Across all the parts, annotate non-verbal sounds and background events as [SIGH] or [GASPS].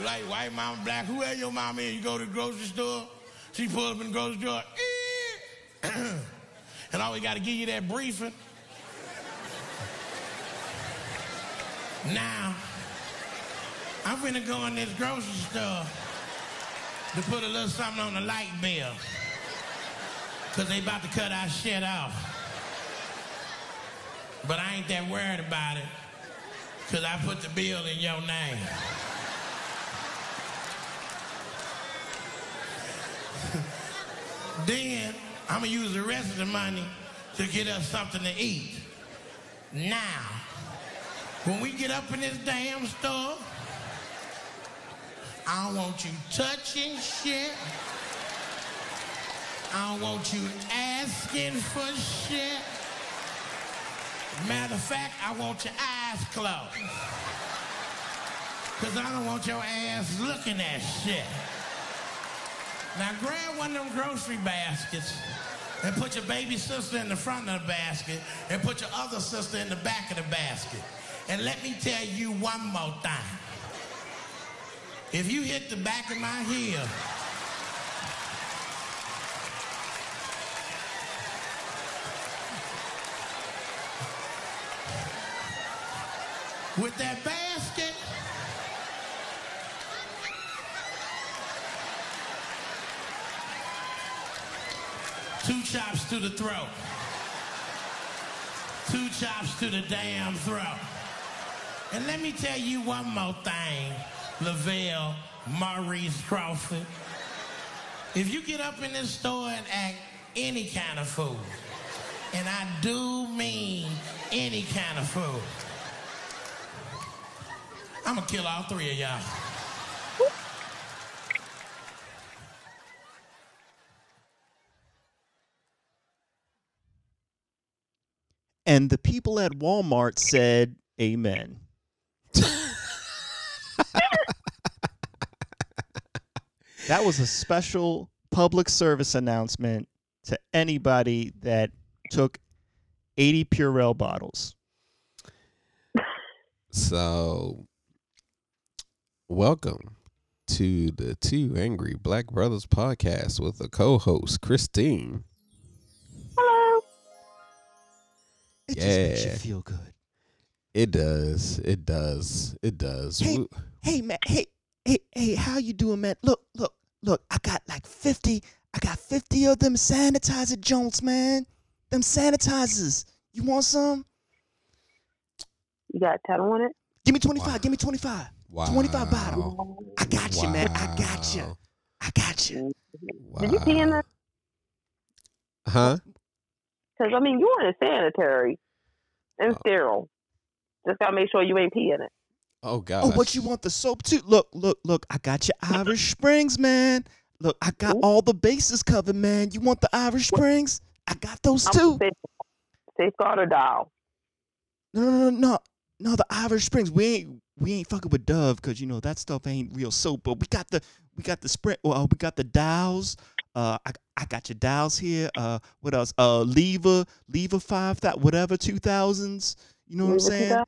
Like white mama, black, Who whoever your mama is, you go to the grocery store, she pull up in the grocery store, eh. [CLEARS THROAT] and all we gotta give you that briefing. Now, I'm finna go in this grocery store to put a little something on the light bill. Cause they about to cut our shit off. But I ain't that worried about it. Cause I put the bill in your name. [LAUGHS] then I'm gonna use the rest of the money to get us something to eat. Now, when we get up in this damn store, I don't want you touching shit. I don't want you asking for shit. Matter of fact, I want your eyes closed. Because I don't want your ass looking at shit. Now grab one of them grocery baskets and put your baby sister in the front of the basket and put your other sister in the back of the basket. And let me tell you one more thing. If you hit the back of my heel, with that basket, two chops to the throat. Two chops to the damn throat. And let me tell you one more thing, Lavelle Maurice Crawford. If you get up in this store and act any kind of fool, and I do mean any kind of fool, I'm gonna kill all three of y'all. And the people at Walmart said, Amen. that was a special public service announcement to anybody that took 80 Purell bottles. So, welcome to the Two Angry Black Brothers podcast with a co-host Christine. It just makes you Yeah. feel good. It does. It does. It does. Hey, Woo- hey, man. Hey, hey, hey, how you doing, man? Look, look, look. I got like 50. I got 50 of them sanitizer joints, man. Them sanitizers. You want some? You got a title on it? Give me 25. Wow. Give me 25. Wow. 25 bottle. I got you, man. I got you. I got you. Mm-hmm. Did you pee in that? Huh? Because, I mean, you want it sanitary and Oh. sterile. Just got to make sure you ain't peeing it. Oh God. Oh, but you want the soap too? Look, look, look. I got your Irish Springs, man. Look, I got all the bases covered, man. You want the Irish Springs? I got those I'm too. safe, safeguard or dial. No, no, no, no, no. The Irish Springs. We ain't we ain't fucking with Dove because you know that stuff ain't real soap. But we got the we got the sprint. Well, we got the Dows. Uh, I I got your dials here. Uh, what else? Uh, Lever, Lever five that whatever two thousands. You know what I'm saying? 2000?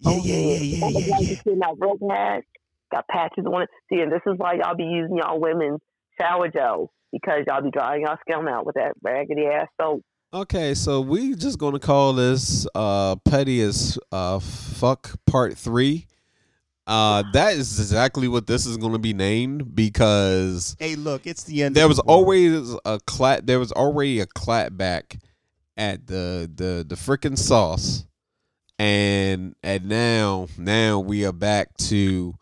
Yeah, Oh, yeah, yeah, yeah, yeah, yeah. you see red hat, got patches on it. See, and this is why y'all be using y'all women's shower gels because y'all be drying y'all skin out with that raggedy ass soap. Okay, so we just gonna call this uh petty as uh fuck part three. Uh that is exactly what this is gonna be named because Hey, look, it's the end. there was the always a clap there was already a clap back at the the the freaking sauce and and now now we are back to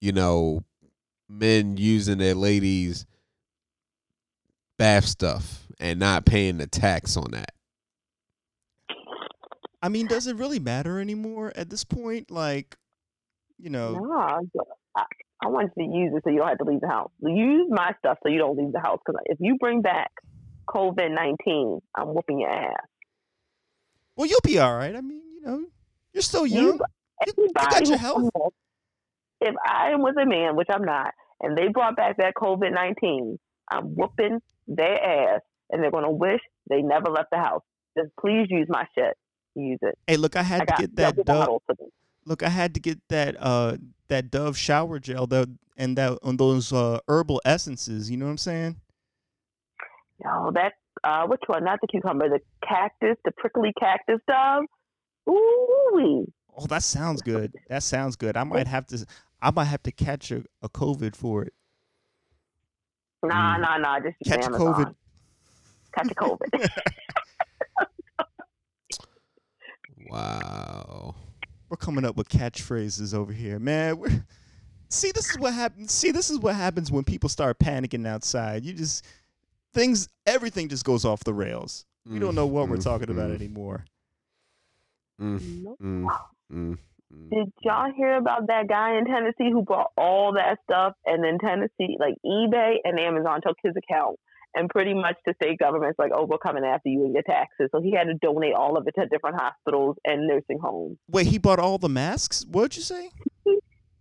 you know men using their ladies bath stuff and not paying the tax on that I mean, does it really matter anymore at this point? Like, you know, Nah, I, I want you to use it so you don't have to leave the house. Use my stuff so you don't leave the house. Because if you bring back COVID nineteen, I'm whooping your ass. well, you'll be all right. I mean, you know, you're still young. You, You, you got your health. If I am with a man, which I'm not, and they brought back that COVID nineteen, I'm whooping their ass, and they're gonna wish they never left the house. Just please use my shit. Use it. Hey, look, I had I to get that double Dove. bottles for them. look, I had to get that uh that Dove shower gel that and that on those uh herbal essences. You know what I'm saying? No, that uh, which one? Not the cucumber, the cactus, the prickly cactus dove. Ooh, Oh, that sounds good. That sounds good. I might have to. I might have to catch a, a COVID for it. nah, Mm. nah, nah. Just Catch Amazon. COVID. Catch a COVID. [LAUGHS] [LAUGHS] Wow. We're coming up with catchphrases over here, man. We're, see, this is what happens. See, this is what happens when people start panicking outside. You just things, everything just goes off the rails. We don't know what we're Mm, talking about mm, anymore. Mm, Nope. mm, mm, mm. Did y'all hear about that guy in Tennessee who bought all that stuff and then Tennessee, like eBay and Amazon took his account and pretty much the state government's like, oh, we're coming after you and your taxes. So he had to donate all of it to different hospitals and nursing homes. Wait, he bought all the masks? What'd you say?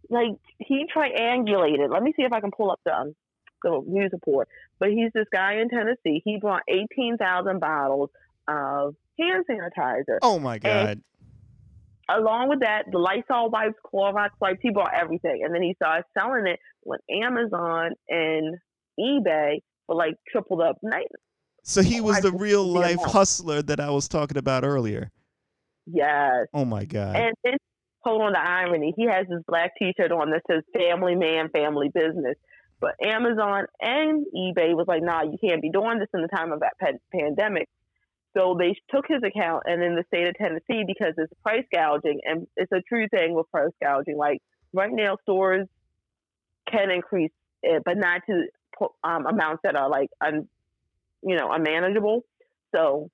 Like he triangulated. Let me see if I can pull up the, um, the news report. But he's this guy in Tennessee. He bought 18,000 bottles of hand sanitizer. Oh my god. along with that, the Lysol wipes, Clorox wipes, he bought everything. And then he started selling it with Amazon and eBay like tripled up. Night. So he was I the real life hustler that I was talking about earlier. Yes. Oh my god. And then, hold on the irony. He has this black t shirt on that says family man, family business. But Amazon and eBay was like, nah, you can't be doing this in the time of that pandemic. So they took his account and in the state of Tennessee because it's price gouging and it's a true thing with price gouging. Like right now, stores can increase it, but not to um, amounts that are like, un, you know, unmanageable. So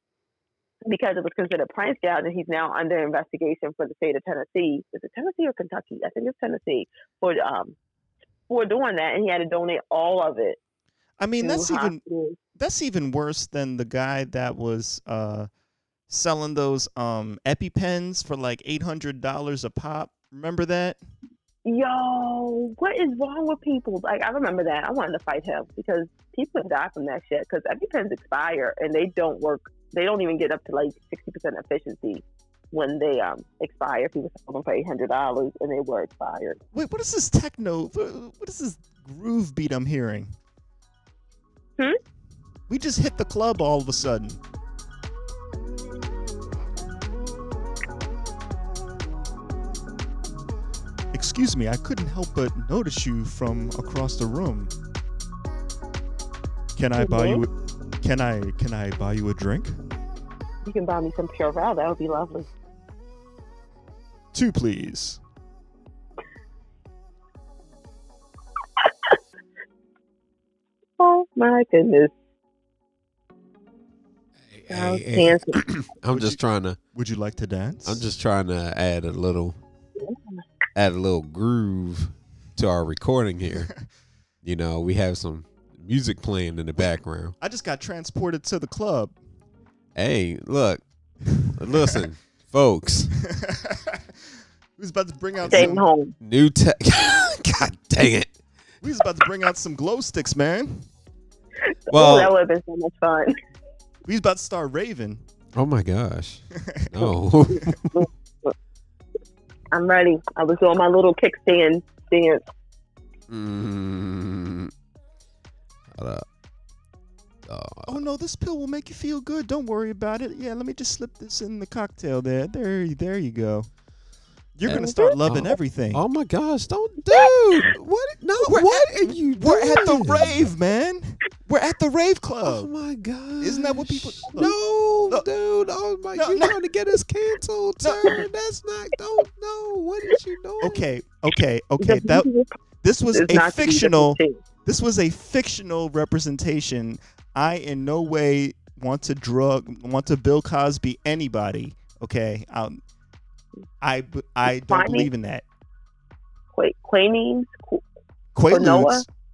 because it was considered price gouging, he's now under investigation for the state of Tennessee. Is it Tennessee or Kentucky? I think it's Tennessee for um for doing that, and he had to donate all of it. I mean, that's even that's even worse than the guy that was uh selling those um EpiPens for like eight hundred dollars a pop. Remember that? Yo, what is wrong with people? Like, I remember that. I wanted to fight him because people die from that shit. Because EpiPens expire and they don't work. They don't even get up to like sixty percent efficiency when they um expire. People sell them for eight hundred dollars and they were expired. Wait, what is this techno? What what is this groove beat I'm hearing? Hmm? We just hit the club all of a sudden. Excuse me, I couldn't help but notice you from across the room. Can I buy you? A, can I? Can I buy you a drink? You can buy me some Purell. That would be lovely. Two, please. [LAUGHS] Oh my goodness. Hey, hey, hey. [CLEARS THROAT] I'm Would just you- trying to. Would you like to dance? I'm just trying to add a little, add a little groove to our recording here. [LAUGHS] you know, we have some music playing in the background. I just got transported to the club. Hey, look, listen, [LAUGHS] folks. [LAUGHS] we was about to bring out Staying some. home. New tech. God dang it. We was about to bring out some glow sticks, man. Well- oh, that would have been so much fun. We was about to start raving. Oh my gosh. No. I'm ready. I was doing my little kickstand dance. mm. Hold up. Oh, Oh no, this pill will make you feel good. Don't worry about it. Yeah, let me just slip this in the cocktail there. There, there you go. You're gonna start loving Oh. everything. oh my gosh! Don't, dude. [LAUGHS] What? No. We're what at- are you? We're at the rave, man. We're at the rave club. Oh my god! Isn't that what people- No, Look. dude. Oh my! No, you no. trying to get us canceled, No. sir? That's not. Don't. No. What is you doing? Okay, okay, okay. That this was It's a not to be fictional. This was a fictional representation. I in no way want to drug, want to Bill Cosby anybody. Okay, um, I I don't Funny. believe in that. Wait, Quaaludes?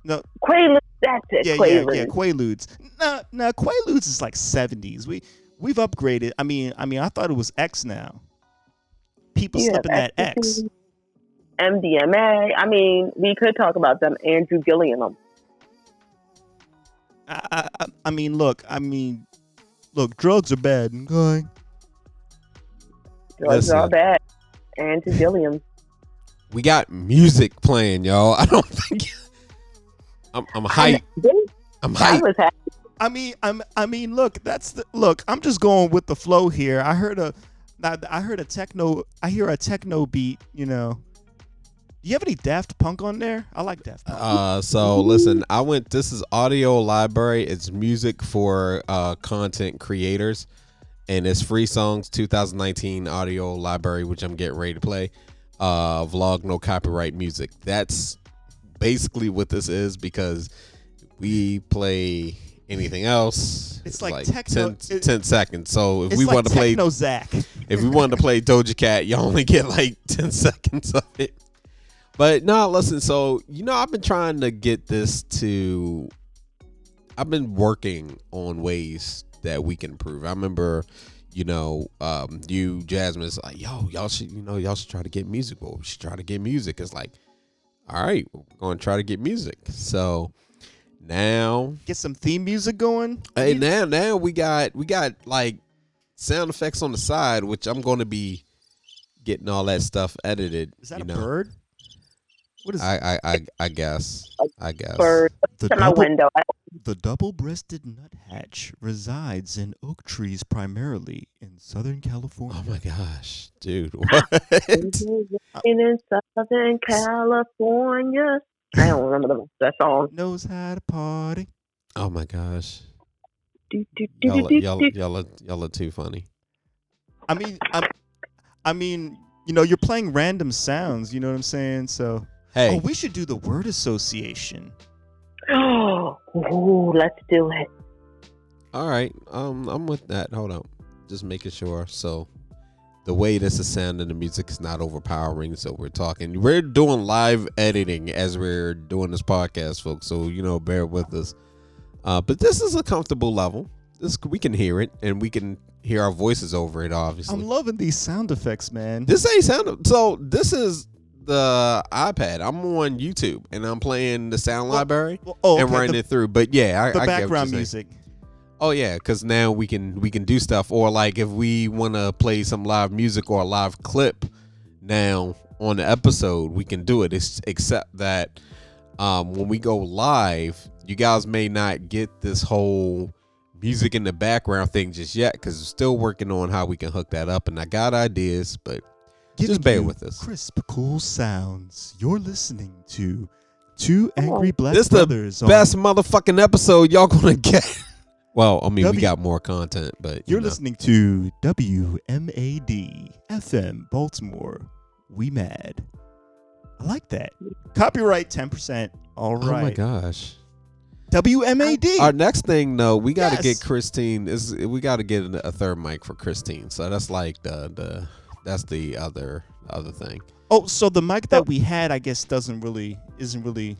No, Quaaludes, that's it. yeah, yeah, Quaaludes. yeah. Quaaludes. Nah, nah. Quaaludes is like seventies. We we've upgraded. I mean, I mean, I thought it was X now. People You slipping that X. MDMA. I mean, we could talk about them. Andrew Gillum. I, I, I- I mean, look. I mean, look. Drugs are bad. Okay. Drugs are Listen. Andrew Gillum. we got music playing, y'all. I don't think [LAUGHS] I'm I'm hyped. I'm I hyped. was happy. I mean, I'm. I mean, look. That's the look. I'm just going with the flow here. I heard a I heard a techno. I hear a techno beat. You know. Do you have any Daft Punk on there? I like Daft Punk. Uh, so listen, I went. This is audio library. It's music for uh, content creators, and it's free songs 2019 audio library, which I'm getting ready to play. Uh, vlog, no copyright music. That's basically what this is because we play anything else. It's like techno- 10, it- 10 seconds. So if we like want to play techno Zach. [LAUGHS] if we wanted to play Doja Cat, you only get like [LAUGHS] 10 seconds of it. But no, listen, so you know, I've been trying to get this to I've been working on ways that we can improve. I remember, you know, um, you Jasmine's like, yo, y'all should, you know, y'all should try to get music. Well, we should try to get music. It's like, all right, we're gonna try to get music. So now Get some theme music going. Hey, now now we got we got like sound effects on the side, which I'm going to be getting all that stuff edited. Is that you a know. bird? What is I, I I I guess I guess. Bird the to my double, window. I- the double-breasted nuthatch resides in oak trees primarily in Southern California. Oh my gosh, dude! What? [LAUGHS] in Southern California. I don't remember the that song. Knows how to party. oh my gosh! Y'all y'all y'all are, y'all are too funny. I mean, i I mean, you know, you're playing random sounds. You know what I'm saying? So, Hey, oh, we should do the word association. Oh, [GASPS] ooh, let's do it. all right. Um, I'm with that. Hold on, just making sure. So. The way this is sounding, the music is not overpowering. So we're talking. We're doing live editing as we're doing this podcast, folks. So you know, bear with us. Uh, but this is a comfortable level. This we can hear it, and we can hear our voices over it. Obviously, I'm loving these sound effects, man. this ain't sound. So this is the iPad. I'm on YouTube, and I'm playing the sound Well, library Well, oh, and okay, running the, it through. But yeah, I, the I background music. Oh yeah, because now we can we can do stuff, or like if we want to play some live music or a live clip, now on the episode we can do it. It's except that um, when we go live, you guys may not get this whole music in the background thing just yet because we're still working on how we can hook that up. And I got ideas, but Giving just bear with us. Crisp, cool sounds. You're listening to two angry black This the brothers. on- Best motherfucking episode y'all gonna [LAUGHS] get. Well, I mean, we got more content, but you You're know. listening to WMAD FM Baltimore. We mad. I like that. Copyright 10%. All right. Oh my gosh. WMAD. Our next thing, though, we got to Yes. get Christine. Is we got to get a third mic for Christine. So that's like the the that's the other other thing. oh, so the mic that we had, I guess, doesn't really, isn't really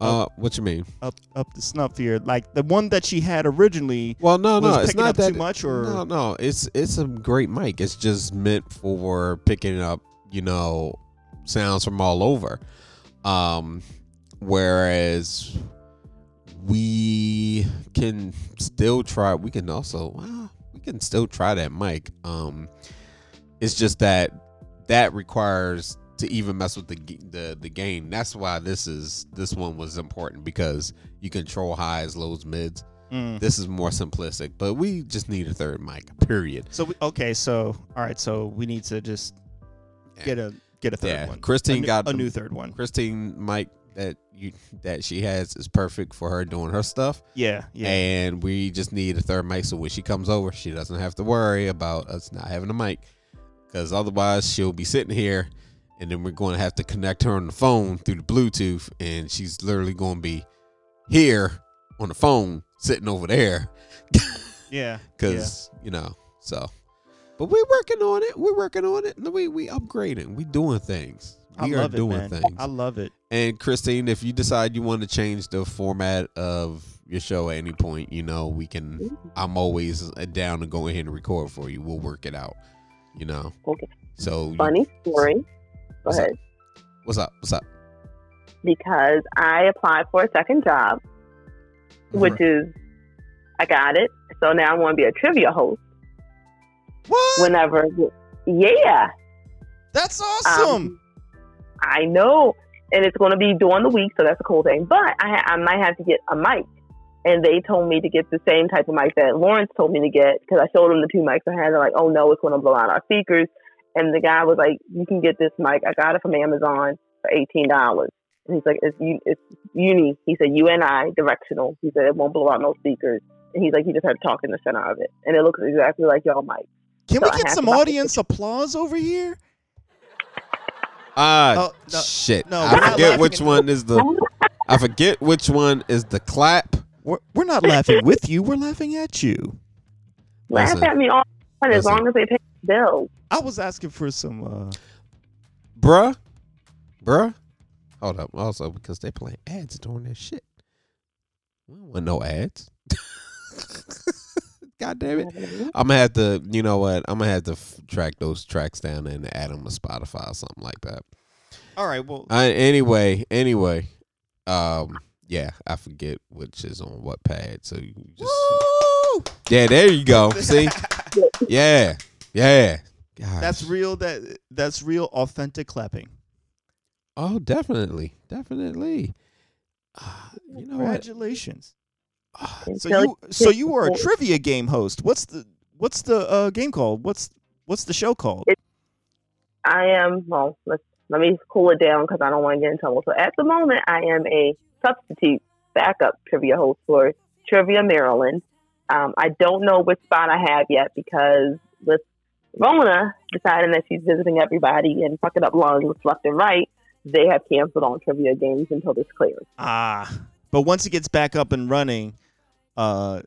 Uh, what you mean? up up the snuff here. Like the one that she had originally. Well, no, Was no, it's picking not up that too much, or- no, no. It's it's a great mic. It's just meant for picking up, you know, sounds from all over. Um, whereas we can still try. We can also well, we can still try that mic. Um, it's just that that requires to even mess with the the the gain. That's why this is this one was important because you control highs, lows, mids. Mm. This is more simplistic, but we just need a third mic. Period. So we, okay, so all right, so we need to just Yeah. get a get a third Yeah, one. Christine a new, got a new third one. Christine mic that you that she has is perfect for her doing her stuff, Yeah, yeah. and we just need a third mic so when she comes over, she doesn't have to worry about us not having a mic, because otherwise she'll be sitting here, and then we're going to have to connect her on the phone through the Bluetooth, and she's literally going to be here on the phone sitting over there. [LAUGHS] Yeah. because you know so. But we're working on it. We're working on it. We we upgrading. We doing things. I we are love it, doing man. things. I love it. and christine if you decide you want to change the format of your show at any point you know we can i'm always down to go ahead and record for you. We'll work it out you know Okay. so Funny story. Go What's ahead. up? what's up what's up Because I applied for a second job, which is I got it. So now I want to be a trivia host. What? Whenever, yeah. That's awesome. Um, I know, and it's going to be during the week, so that's a cool thing. But I, I might have to get a mic, and they told me to get the same type of mic that Lawrence told me to get because I showed them the two mics I had. They're like, "Oh no, it's going to blow out our speakers." And the guy was like, "You can get this mic. I got it from Amazon for eighteen dollars." And he's like, "It's it's uni." He said, "UNI directional." He said, "It won't blow out no speakers." And he's like, "He just had to talk in the center of it, and it looks exactly like y'all mic." Can So we get some to buy audience applause over here? Ah, Oh, no, shit. no, I forget which one is the. I forget which one is the clap. We're, we're not laughing with you. We're laughing at you. Laugh Listen. at me all the time as Listen. long as they pay the bills. I was asking for some. uh Bruh. Bruh. Hold up. Also, because they playing ads during their shit. We don't want no ads. [LAUGHS] God damn it. I'm gonna have to, you know what? I'm gonna have to f- track those tracks down and add them to Spotify or something like that. All right. Well, Uh, anyway, anyway, um, yeah, I forget which is on what pad. So you just, woo! yeah, there you go. See, [LAUGHS] yeah, yeah. Gosh. that's real. That that's real authentic clapping. Oh, definitely, definitely. Uh, you know what? Congratulations. Ah, So you so you are a trivia game host. What's the what's the uh, game called? What's what's the show called? I am well. Let's let me cool it down because I don't want to get in trouble. So at the moment, I am a substitute backup trivia host for Trivia Maryland. Um, I don't know which spot I have yet because with Rona deciding that she's visiting everybody and fucking up lungs left and right, they have canceled all trivia games until this clears. Ah, but once it gets back up and running, uh,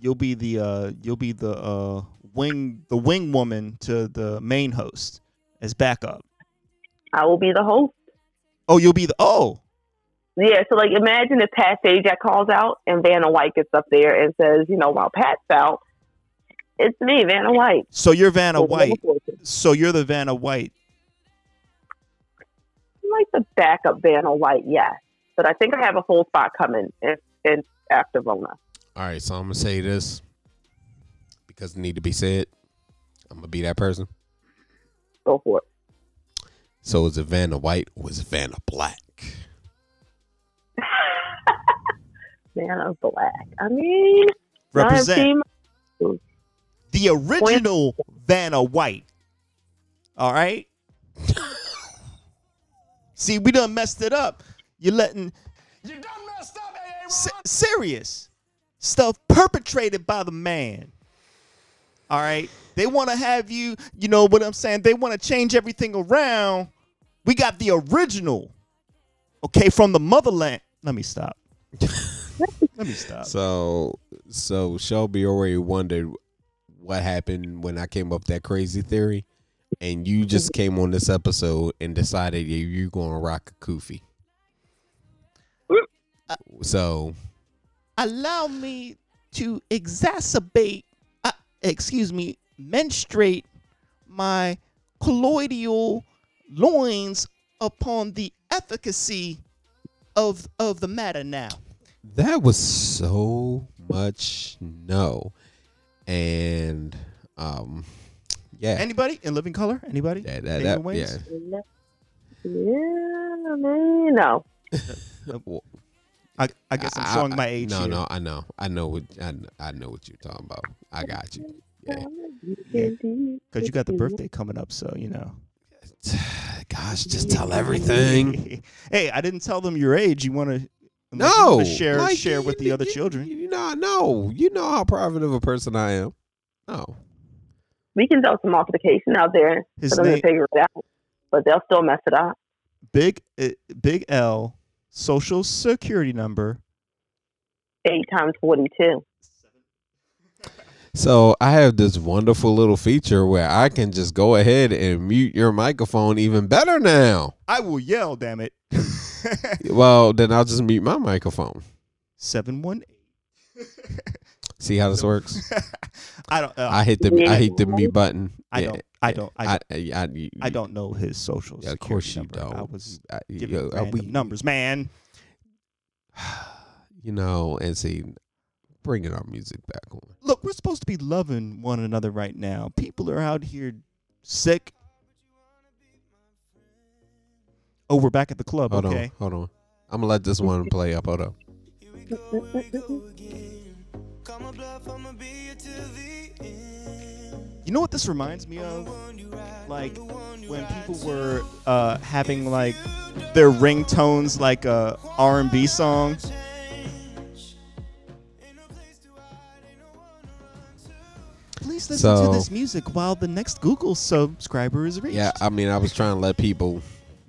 you'll be the uh, you'll be the uh, wing the wing woman to the main host as backup. I will be the host. Oh, you'll be the oh. Yeah, so like imagine if Pat Sajak calls out and Vanna White gets up there and says, you know, while Pat's out, it's me, Vanna White. So you're Vanna With White. So you're the Vanna White. like the backup Vanna White, yes. But I think I have a full spot coming if, if after Rona. All right, so I'm gonna say this because it need to be said. I'm gonna be that person. Go for it. So is it Vanna White or is it Vanna Black? Vanna Black. I mean, Represent I've the original Vanna White. All right. [LAUGHS] See, we done messed it up. You're letting You done messed up, AA S- serious stuff perpetrated by the man. All right. They want to have you, you know what I'm saying? They want to change everything around. We got the original. Okay, from the motherland. Let me stop. [LAUGHS] Let me stop. So so Shelby already wondered what happened when I came up with that crazy theory, and you just came on this episode and decided you you're gonna rock a kufi. So Allow me to exacerbate, uh, excuse me, menstruate my colloidal loins upon the efficacy of of the matter now. That was so much no, and um, yeah, Anybody in living color? Anybody? that, that, that yeah. yeah, no. [LAUGHS] Well, I, I guess I'm showing I- my age No, here. no, I know, I know what I, I know what you're talking about. I got you. Yeah. Because you got the birthday coming up, so you know. [SIGHS] Gosh, just tell everything. [LAUGHS] hey, I didn't tell them your age. You want to? No, share like, share with you- the other you- children. You know, I know. You know how private of a person I am. No, We can throw some multiplication out there His for them name- to figure it out, but they'll still mess it up. Big uh, Big L, social security number. Eight times 42. So I have this wonderful little feature where I can just go ahead and mute your microphone even better now. I will yell, damn it. [LAUGHS] [LAUGHS] Well, then I'll just mute my microphone. 718. See how this works? [LAUGHS] I don't. Uh, I hit the I hit the mute button. I Yeah, don't. I don't. I, I, don't, I, I, I don't know his social Yeah, of course you number. don't. I was giving yo, uh, random we- numbers, man. [SIGHS] You know, and see, bringing our music back on. Look, we're supposed to be loving one another right now. People are out here sick. Oh, we're back at the club. Hold okay. on, hold on. I'm gonna let this one play up. Hold on. You know what this reminds me of? Like when people were uh, having like their ringtones like a R&B song. Please listen So- to this music while the next Google subscriber is reached. Yeah, I mean, I was trying to let people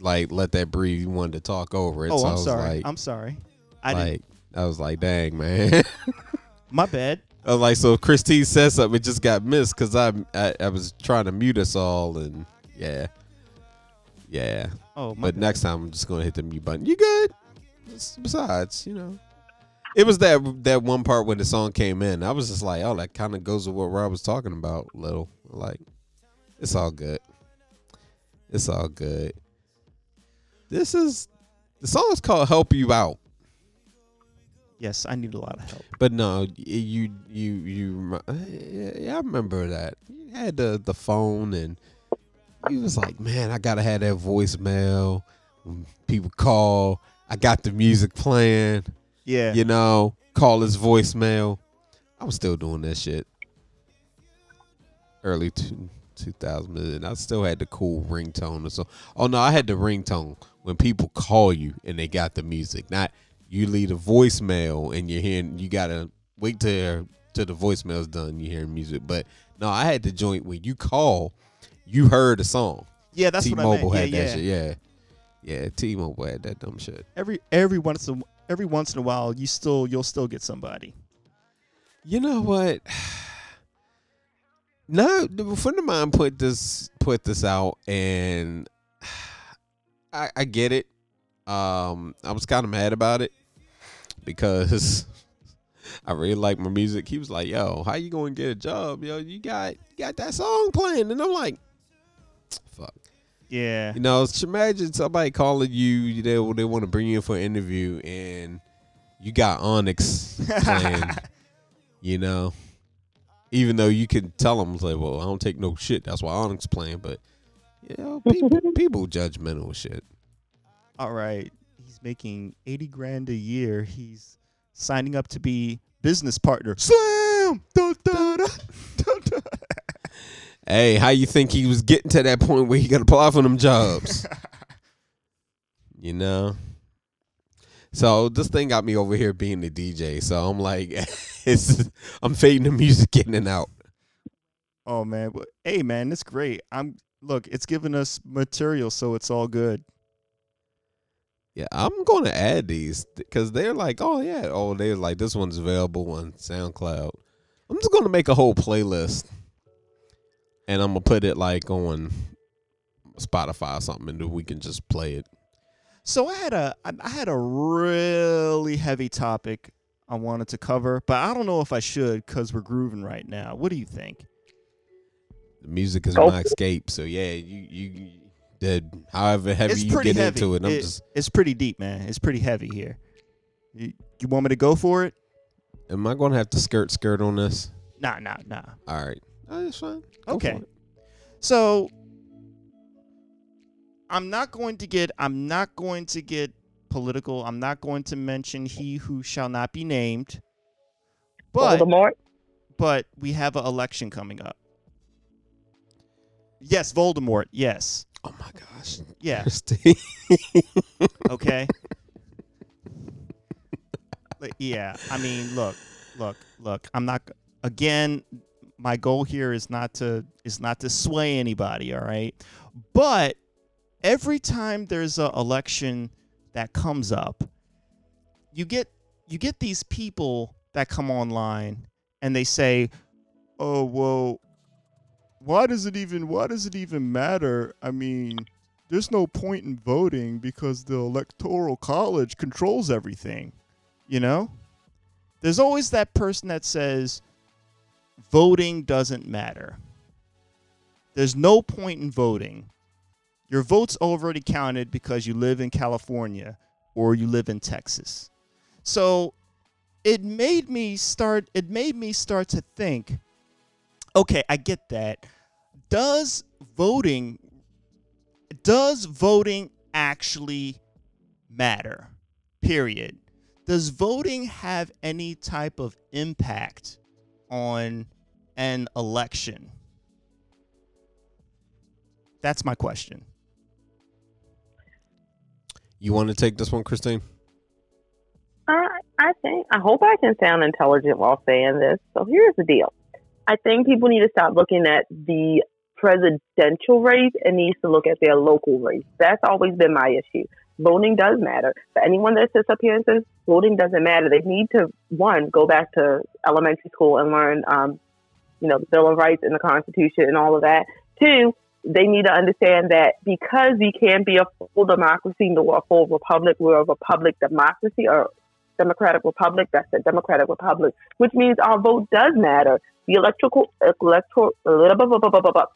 like let that breathe. You wanted to talk over it. oh, so I I'm was sorry. Like, I'm sorry. I didn't. I was like, dang, man. [LAUGHS] My bad. I was like, so if Christine said something, it just got missed because I, I I was trying to mute us all, and yeah, yeah. Oh, my But bad. next time, I'm just gonna hit the mute button. You good? Bes- Besides, you know, it was that that one part when the song came in. I was just like, oh, that kind of goes with what Rob was talking about. Little like, it's all good. It's all good. This is the song is called "Help You Out." Yes, I need a lot of help. [LAUGHS] But no, you you you yeah, uh, yeah, I remember that. You had the the phone and you was like, "Man, I got to have that voicemail when people call. I got the music playing, Yeah. you know, call his voicemail." I was still doing that shit. Early two, 2000 and I still had the cool ringtone or so. Oh no, I had the ringtone when people call you and they got the music. Not you leave a voicemail and you're hearing you gotta wait till till the voicemail's done, you hearing music. But no, I had the joint when you call, you heard a song. Yeah, that's what I T-Mobile meant. had yeah, that yeah. shit. Yeah. Yeah, T-Mobile had that dumb shit. Every every once in every once in a while, you still you'll still get somebody. You know what? [SIGHS] No, a friend of mine put this put this out, and I, I get it. Um, I was kind of mad about it because [LAUGHS] I really like my music. He was like, "Yo, how you going to get a job? Yo, you got you got that song playing," and I'm like, "Fuck." Yeah. You know, imagine somebody calling you. They they want to bring you in for an interview, and you got Onyx playing. [LAUGHS] you know, even though you can tell them like, "Well, I don't take no shit." That's why Onyx playing, but you know, people [LAUGHS] people judgmental shit. All right. He's making 80 grand a year. He's signing up to be business partner. Slam! Dun, dun, dun, dun, dun. Hey, how you think he was getting to that point where he could apply for them jobs? [LAUGHS] you know. So this thing got me over here being the DJ. So I'm like, [LAUGHS] it's I'm fading the music in and out. Oh man, hey man, that's great. I'm look, it's giving us material, so it's all good. Yeah, I'm going to add these because they're like, oh yeah, oh they're like this one's available on SoundCloud. I'm just going to make a whole playlist, and I'm gonna put it like on Spotify or something, and we can just play it. So I had a I had a really heavy topic I wanted to cover, but I don't know if I should because we're grooving right now. What do you think? The music is Go my escape, so yeah, you you, you did however heavy it's you get heavy. into it. I'm It- just, It's pretty deep, man. It's pretty heavy here. You, you want me to go for it? am I going to have to skirt skirt on this? Nah, nah, nah. All right, oh, that's fine. Go Okay. So I'm not going to get I'm not going to get political. I'm not going to mention he who shall not be named. But Voldemort. but we have an election coming up. Yes, Voldemort. Yes. Oh my gosh, Yeah. Christy. [LAUGHS] Okay. Like, yeah. I mean, look, look, look. I'm not. Again, my goal here is not to is not to sway anybody. All right. But every time there's a election that comes up, you get you get these people that come online and they say, "Oh well, why does it even why does it even matter? I mean, there's no point in voting because the electoral college controls everything." You know? There's always that person that says voting doesn't matter. There's no point in voting. Your vote's already counted because you live in California or you live in Texas. So it made me start it made me start to think okay, I get that. Does voting does voting actually matter. Period. Does voting have any type of impact on an election? That's my question. You want to take this one, Christine? I, I think, I hope I can sound intelligent while saying this. So here's the deal. I think people need to stop looking at the presidential race and needs to look at their local race. That's always been my issue. Voting does matter. For anyone that sits up here and says voting doesn't matter, they need to one go back to elementary school and learn, um, you know, the Bill of Rights and the Constitution and all of that. Two, they need to understand that because we can't be a full democracy nor a full republic, we're a republic democracy or democratic republic. That's a democratic republic, which means our vote does matter. The electrical electoral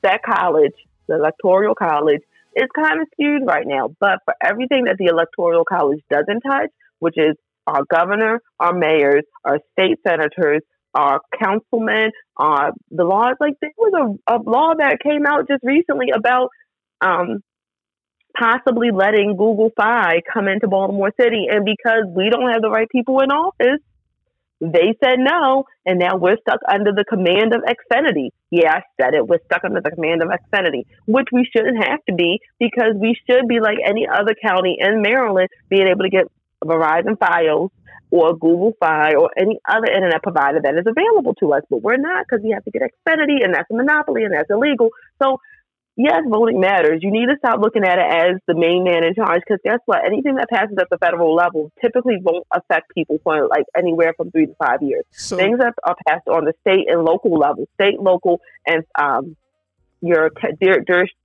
that college, the electoral college, is kind of skewed right now. But for everything that the electoral college doesn't touch, which is our governor, our mayors, our state senators, our councilmen, uh, the laws. Like there was a, a law that came out just recently about um, possibly letting Google Fi come into Baltimore City, and because we don't have the right people in office, they said no, and now we're stuck under the command of Xfinity. Yeah, I said it. We're stuck under the command of Xfinity, which we shouldn't have to be because we should be like any other county in Maryland, being able to get Verizon Fios or Google Fi or any other internet provider that is available to us. But we're not because we have to get Xfinity, and that's a monopoly, and that's illegal. So yes, voting matters. You need to stop looking at it as the main man in charge because guess what? Anything that passes at the federal level typically won't affect people for like anywhere from three to five years. So, Things that are passed on the state and local level, state, local, and um, your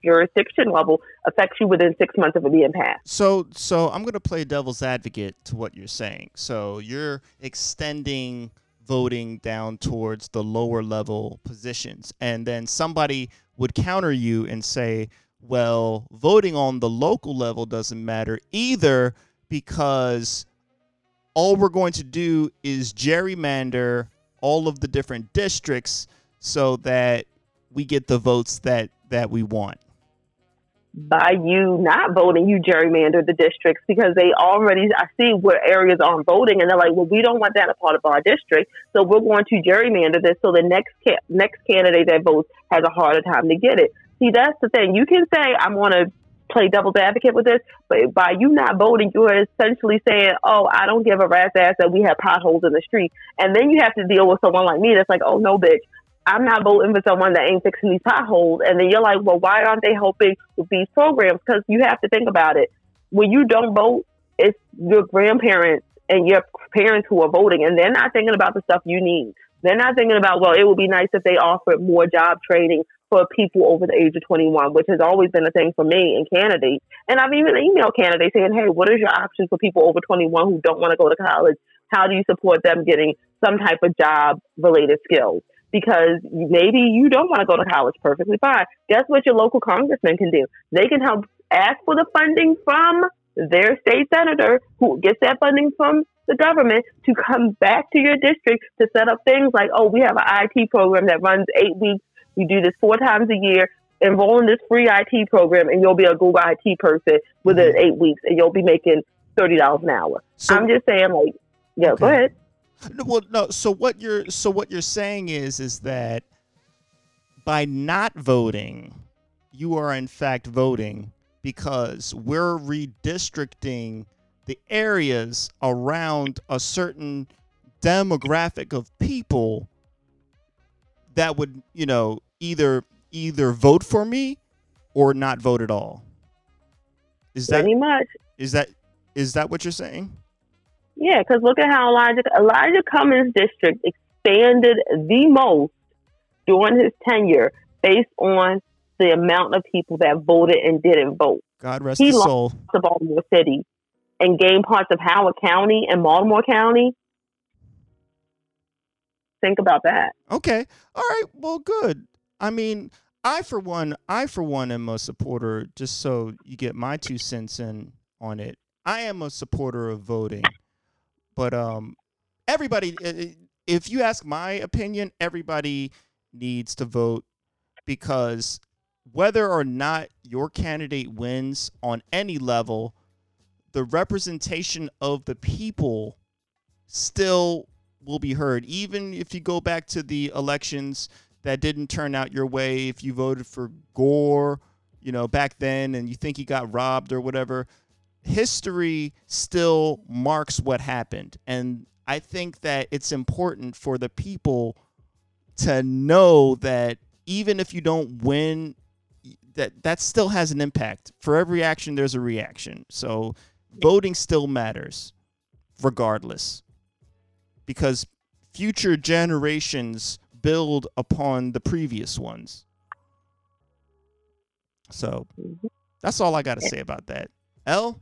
jurisdiction level affects you within six months of it being passed. So, so I'm going to play devil's advocate to what you're saying. So you're extending voting down towards the lower level positions, and then somebody would counter you and say, "Well, voting on the local level doesn't matter either because." All we're going to do is gerrymander all of the different districts so that we get the votes that that we want? By you not voting, you gerrymander the districts because they already I see where areas aren't voting, and they're like, well, we don't want that a part of our district, so we're going to gerrymander this so the next ca- next candidate that votes has a harder time to get it. See, that's the thing. You can say I'm going to play devil's advocate with this, but by you not voting, you're essentially saying, "Oh, I don't give a rat's ass that we have potholes in the street," and then you have to deal with someone like me that's like, "Oh no, bitch, I'm not voting for someone that ain't fixing these potholes. And then you're like, well, why aren't they helping with these programs? Because you have to think about it. When you don't vote, it's your grandparents and your parents who are voting, and they're not thinking about the stuff you need. They're not thinking about, well, it would be nice if they offered more job training for people over the age of 21, which has always been a thing for me and candidates. And I've even emailed candidates saying, hey, what is your options for people over 21 who don't want to go to college? How do you support them getting some type of job related skills? Because maybe you don't want to go to college perfectly fine. Guess what your local congressman can do? They can help ask for the funding from their state senator who gets that funding from the government to come back to your district to set up things like, oh, we have an IT program that runs eight weeks. We do this four times a year. Enroll in this free IT program, and you'll be a Google IT person within mm-hmm. eight weeks, and you'll be making thirty dollars an hour. So, I'm just saying, like, yeah, okay. go ahead. No, well, no. So what you're so what you're saying is is that by not voting, you are in fact voting because we're redistricting the areas around a certain demographic of people that would, you know, either either vote for me or not vote at all. Is that pretty much? Is that is that what you're saying? Yeah, because look at how Elijah Elijah Cummings' district expanded the most during his tenure based on the amount of people that voted and didn't vote. God rest he his lost soul. To Baltimore City and gained parts of Howard County and Baltimore County. Think about that. Okay. All right. Well, good. I mean, I for one, I for one am a supporter. Just so you get my two cents in on it, I am a supporter of voting. But um, everybody, if you ask my opinion, everybody needs to vote because whether or not your candidate wins on any level, the representation of the people still will be heard. Even if you go back to the elections that didn't turn out your way, if you voted for Gore, you know, back then and you think he got robbed or whatever, history still marks what happened. And I think that it's important for the people to know that even if you don't win that that still has an impact. For every action there's a reaction. So voting still matters regardless. Because future generations build upon the previous ones. So that's all I got to say about that. L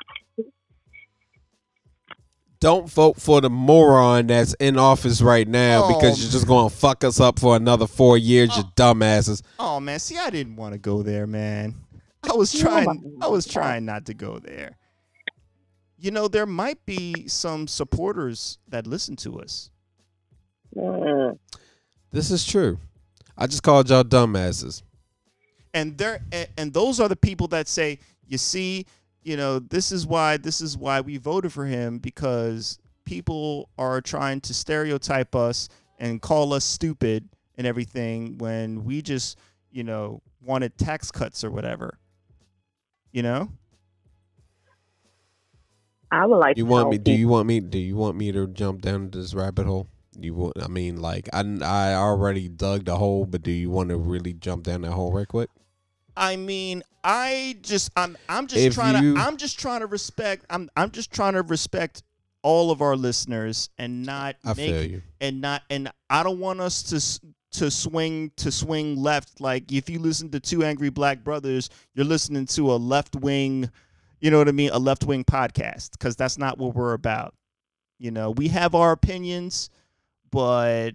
Don't vote for the moron that's in office right now Oh. because you're just going to fuck us up for another four years, you dumbasses. Oh man, see I didn't want to go there, man. I was trying I was trying not to go there. You know, there might be some supporters that listen to us. Mm. This is true. I just called y'all dumbasses. And there and, and those are the people that say, "You see, you know, this is why this is why we voted for him because people are trying to stereotype us and call us stupid and everything when we just, you know, wanted tax cuts or whatever." You know? I would like You to want know me? Do you want me? Do you want me to jump down this rabbit hole? You want? I mean, like I I already dug the hole, but do you want to really jump down that hole right quick? I mean, I just I'm I'm just If trying you- to I'm just trying to respect I'm I'm just trying to respect all of our listeners and not I make feel you. and not and I don't want us to to swing to swing left like if you listen to two angry black brothers you're listening to a left wing you know what I mean a left wing podcast cuz that's not what we're about. You know, we have our opinions but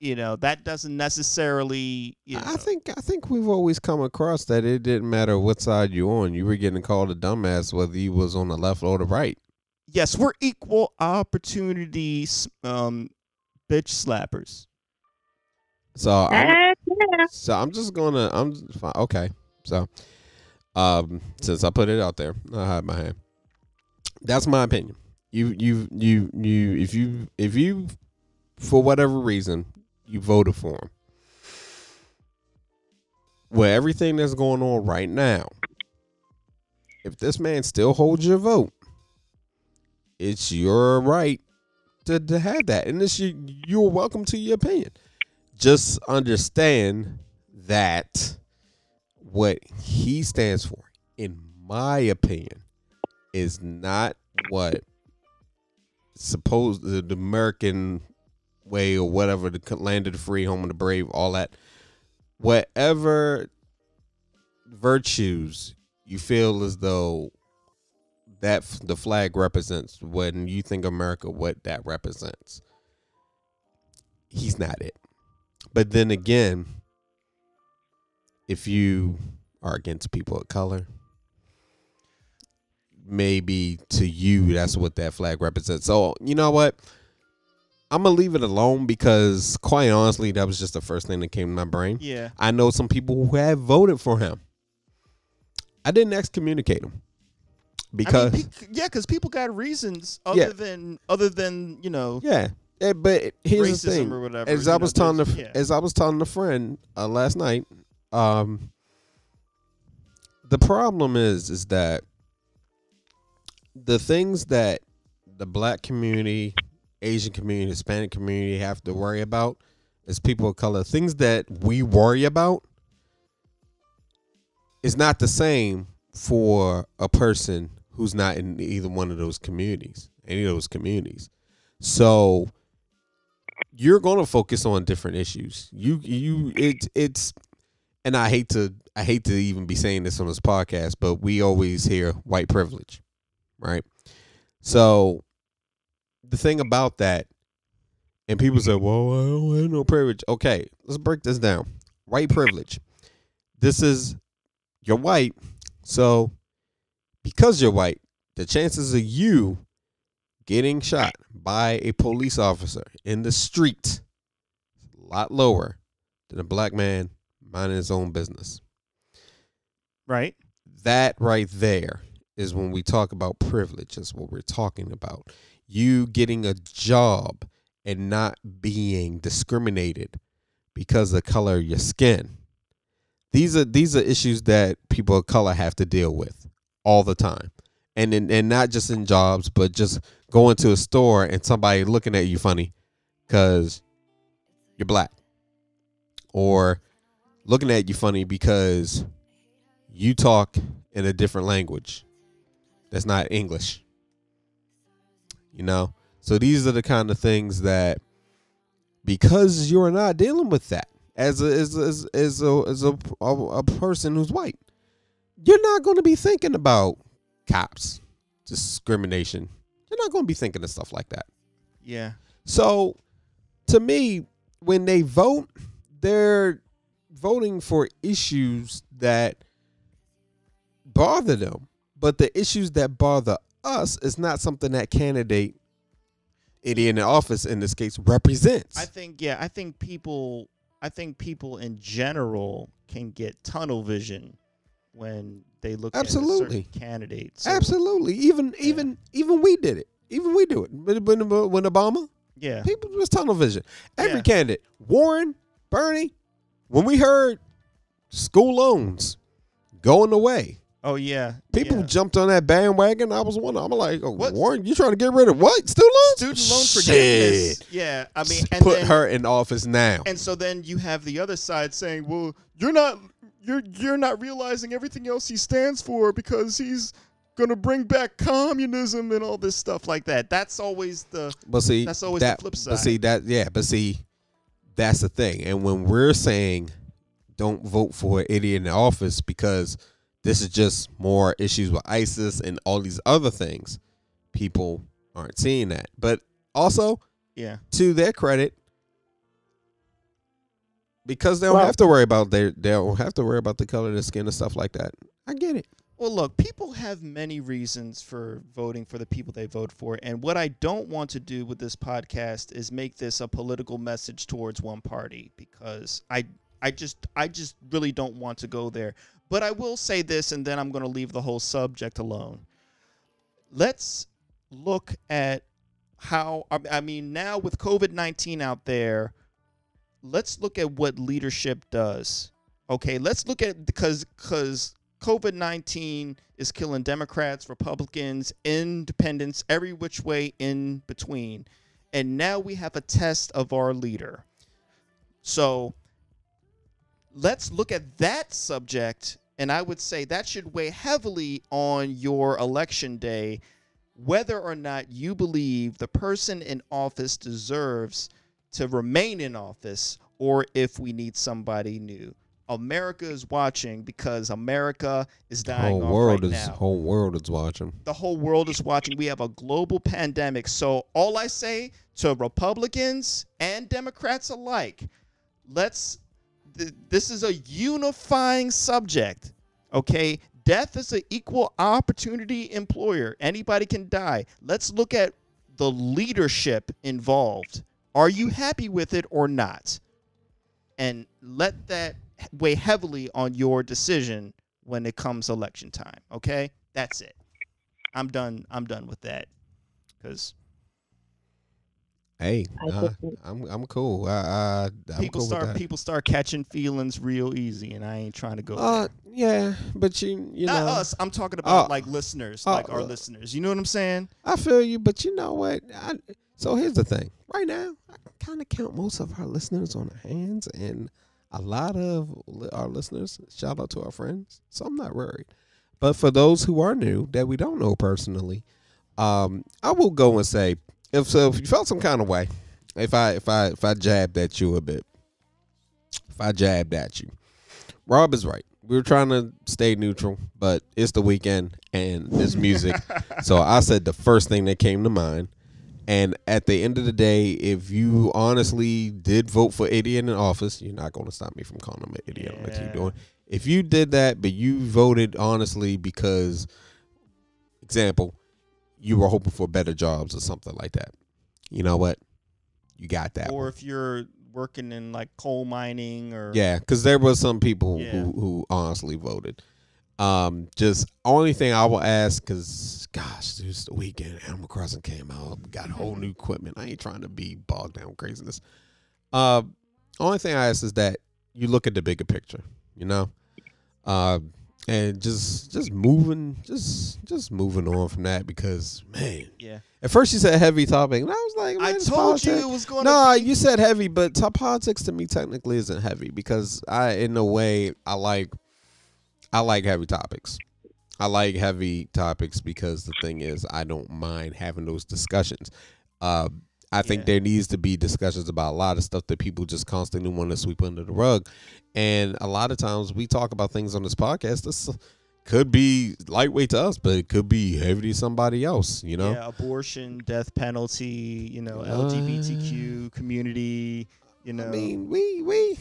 you know, that doesn't necessarily you know, I think I think we've always come across that it didn't matter what side you on. You were getting called a dumbass whether you was on the left or the right. yes, we're equal opportunities um bitch slappers. So I'm, so I'm just gonna I'm fine. okay. So um since I put it out there, I hide my hand. That's my opinion. You you you you if you if you for whatever reason you voted for him. With everything that's going on right now, if this man still holds your vote, it's your right to, to have that. And it's your, you're welcome to your opinion. Just understand that what he stands for, in my opinion, is not what supposed the American way or whatever, the land of the free, home of the brave, all that. Whatever virtues you feel as though that the flag represents when you think America, what that represents. He's not it. But then again, if you are against people of color, maybe to you that's what that flag represents. So you know what? I'm gonna leave it alone because quite honestly, that was just the first thing that came to my brain. Yeah. I know some people who have voted for him. I didn't excommunicate him because I mean, pe- yeah, because people got reasons other Yeah. than other than you know yeah. Eh, but here's the thing: or whatever. as I know, was telling the yeah. as I was telling a friend uh, last night, um, the problem is is that the things that the black community, Asian community, Hispanic community have to worry about as people of color, things that we worry about is not the same for a person who's not in either one of those communities, any of those communities. So you're going to focus on different issues. You you it it's and I hate to I hate to even be saying this on this podcast, but we always hear white privilege, right? So the thing about that and people say, "Well, I don't have no privilege." Okay, let's break this down. White privilege. This is you're white, so because you're white, the chances of you getting shot by a police officer in the street is a lot lower than a black man minding his own business. Right. that right there is when we talk about privilege is what we're talking about you getting a job and not being discriminated because of the color of your skin. These are these are issues that people of color have to deal with all the time. And in, and not just in jobs but just going to a store and somebody looking at you funny because you're black. Or looking at you funny because you talk in a different language that's not English. You know? So these are the kind of things that because you're not dealing with that as a as as, as a as a, a, a person who's white, you're not going to be thinking about cops, discrimination. You're not going to be thinking of stuff like that. Yeah. So, to me, when they vote, they're voting for issues that bother them. But the issues that bother us is not something that candidate idiot in the office in this case represents. I think yeah, I think people I think people in general can get tunnel vision when they look Absolutely. at certain candidates. So, Absolutely. Even even even we did it. Even we do it. When, when, when Obama, Yeah. people was tunnel vision. Every Yeah. candidate, Warren, Bernie, when we heard school loans going away, Oh yeah. People yeah. jumped on that bandwagon. I was wondering. I'm like, oh, What? Warren, you trying to get rid of what? Student loans? student loan Shit. forgiveness. Yeah. I mean and Put then, her in office now. and so then you have the other side saying, "Well, you're not you're you're not realizing everything else he stands for because he's going to bring back communism and all this stuff like that." That's always the but see, that's always the that, flip But see that, yeah. But see, that's the thing. And when we're saying, don't vote for an idiot in the office because this is just more issues with ISIS and all these other things, people aren't seeing that. But also, yeah. to their credit, because they don't Well- have to worry about their they don't have to worry about the color of their skin and stuff like that. I get it. Well, look, people have many reasons for voting for the people they vote for. And what I don't want to do with this podcast is make this a political message towards one party because I I just I just really don't want to go there. But I will say this and then I'm going to leave the whole subject alone. Let's look at how I mean now with COVID-19 out there, let's look at what leadership does. Okay, let's look at because because COVID nineteen is killing Democrats, Republicans, Independents, every which way in between, and now we have a test of our leader. So let's look at that subject, and I would say that should weigh heavily on your election day, whether or not you believe the person in office deserves to remain in office or if we need somebody new. America is watching because America is dying Whole off world right is now. whole world is watching. the whole world is watching. We have a global pandemic. So all I say to Republicans and Democrats alike, let's th- this is a unifying subject. Okay? Death is an equal opportunity employer. Anybody can die. Let's look at the leadership involved. Are you happy with it or not? And let that weigh heavily on your decision when it comes election time. Okay? That's it. I'm done. I'm done with that. Because Hey, I uh, just- I'm I'm cool. I, I, I'm people cool start people start catching feelings real easy, and I ain't trying to go. Uh, there. yeah, but you you Not know, us. I'm talking about Uh, like listeners, uh, like our uh, listeners. You know what I'm saying? I feel you, but you know what? I, so here's the thing. Right now, I kind of count most of our listeners on our hands, and a lot of our listeners. Shout out to our friends. So I'm not worried. But for those who are new that we don't know personally, um, I will go and say if so, if you felt some kind of way, if I if I if I jabbed at you a bit, if I jabbed at you, Rob is right. We were trying to stay neutral, but it's the weekend and this music. [LAUGHS] so I said the first thing that came to mind. And at the end of the day, if you honestly did vote for idiot in office, you're not going to stop me from calling him an idiot. I'm going to keep doing. If you did that, but you voted honestly because, example, you were hoping for better jobs or something like that, you know what? You got that. or one. if you're working in like coal mining or Yeah, because there was some people Yeah. who who honestly voted. Um, just only thing I will ask, cause gosh, this the weekend Animal Crossing came out, got whole new equipment. I ain't trying to be bogged down with craziness. Uh, only thing I ask is that you look at the bigger picture, you know, uh, and just just moving, just just moving on from that because man, Yeah. at first you said heavy topic, and I was like, I told you it was going No, to you said heavy, but top politics to me technically isn't heavy because I, in a way, I like, I like heavy topics. I like heavy topics because the thing is, I don't mind having those discussions. Uh, I think Yeah. there needs to be discussions about a lot of stuff that people just constantly want to sweep under the rug, and a lot of times we talk about things on this podcast. This could be lightweight to us, but it could be heavy to somebody else. You know. Yeah, abortion, death penalty, you know, Uh, LGBTQ community, you know, I mean, we we.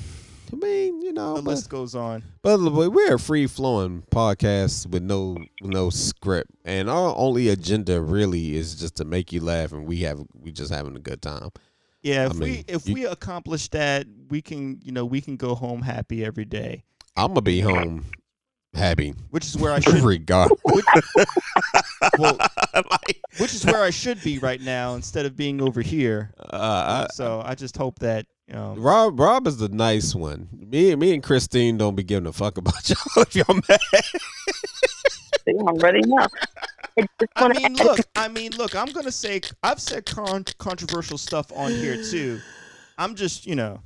I mean, you know, the but- list goes on. But we're a free flowing podcast with no no script, and our only agenda really is just to make you laugh, and we have we just having a good time. Yeah, I if we if you- we accomplish that, we can, you know, we can go home happy every day, I'm gonna be home happy, which is where I should regard. [LAUGHS] well, [LAUGHS] which is where I should be right now instead of being over here. Uh, I, so I just hope that you Rob Rob is the nice one. Me me and Christine don't be giving a fuck about [LAUGHS] y'all if y'all mad. See, I'm ready now. I just I want mean, look, I mean, look, I'm gonna say I've said con- controversial stuff on here too. I'm just, you know,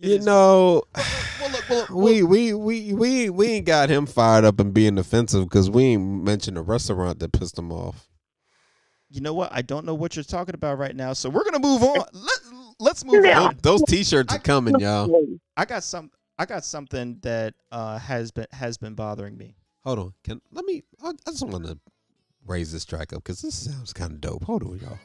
You know, well, look, well, well, [SIGHS] we we we we we ain't got him fired up and being offensive because we ain't mentioned a restaurant that pissed him off. you know what? I don't know what you're talking about right now, so we're gonna move on. Let, let's move Yeah. on. Those, those t-shirts are coming, y'all. I got some. I got something that uh, has been has been bothering me. Hold on. Can let me? I, I just want to raise this track up because this sounds kind of dope. Hold on, y'all.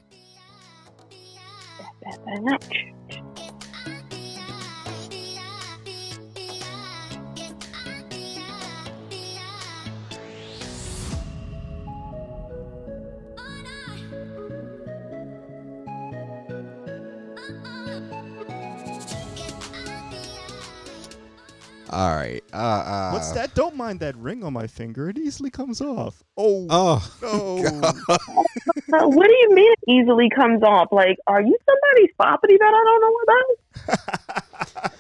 All right. Uh, uh, What's that? Don't mind that ring on my finger. It easily comes off. Oh Oh, no! [LAUGHS] Uh, what do you mean it easily comes off? Like, are you somebody's property that I don't know about?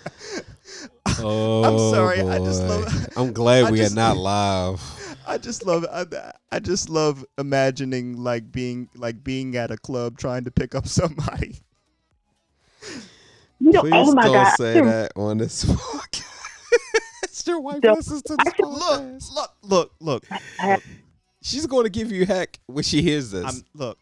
[LAUGHS] oh I'm sorry, I just love- [LAUGHS] I'm glad I we just- are not live. I just love I, I just love imagining like being like being at a club trying to pick up somebody. You know, Please oh my don't god, say that on this podcast. [LAUGHS] Your wife Don't- listens to this Look, podcast. look, look, look. I- She's going to give you heck when she hears this. I'm look,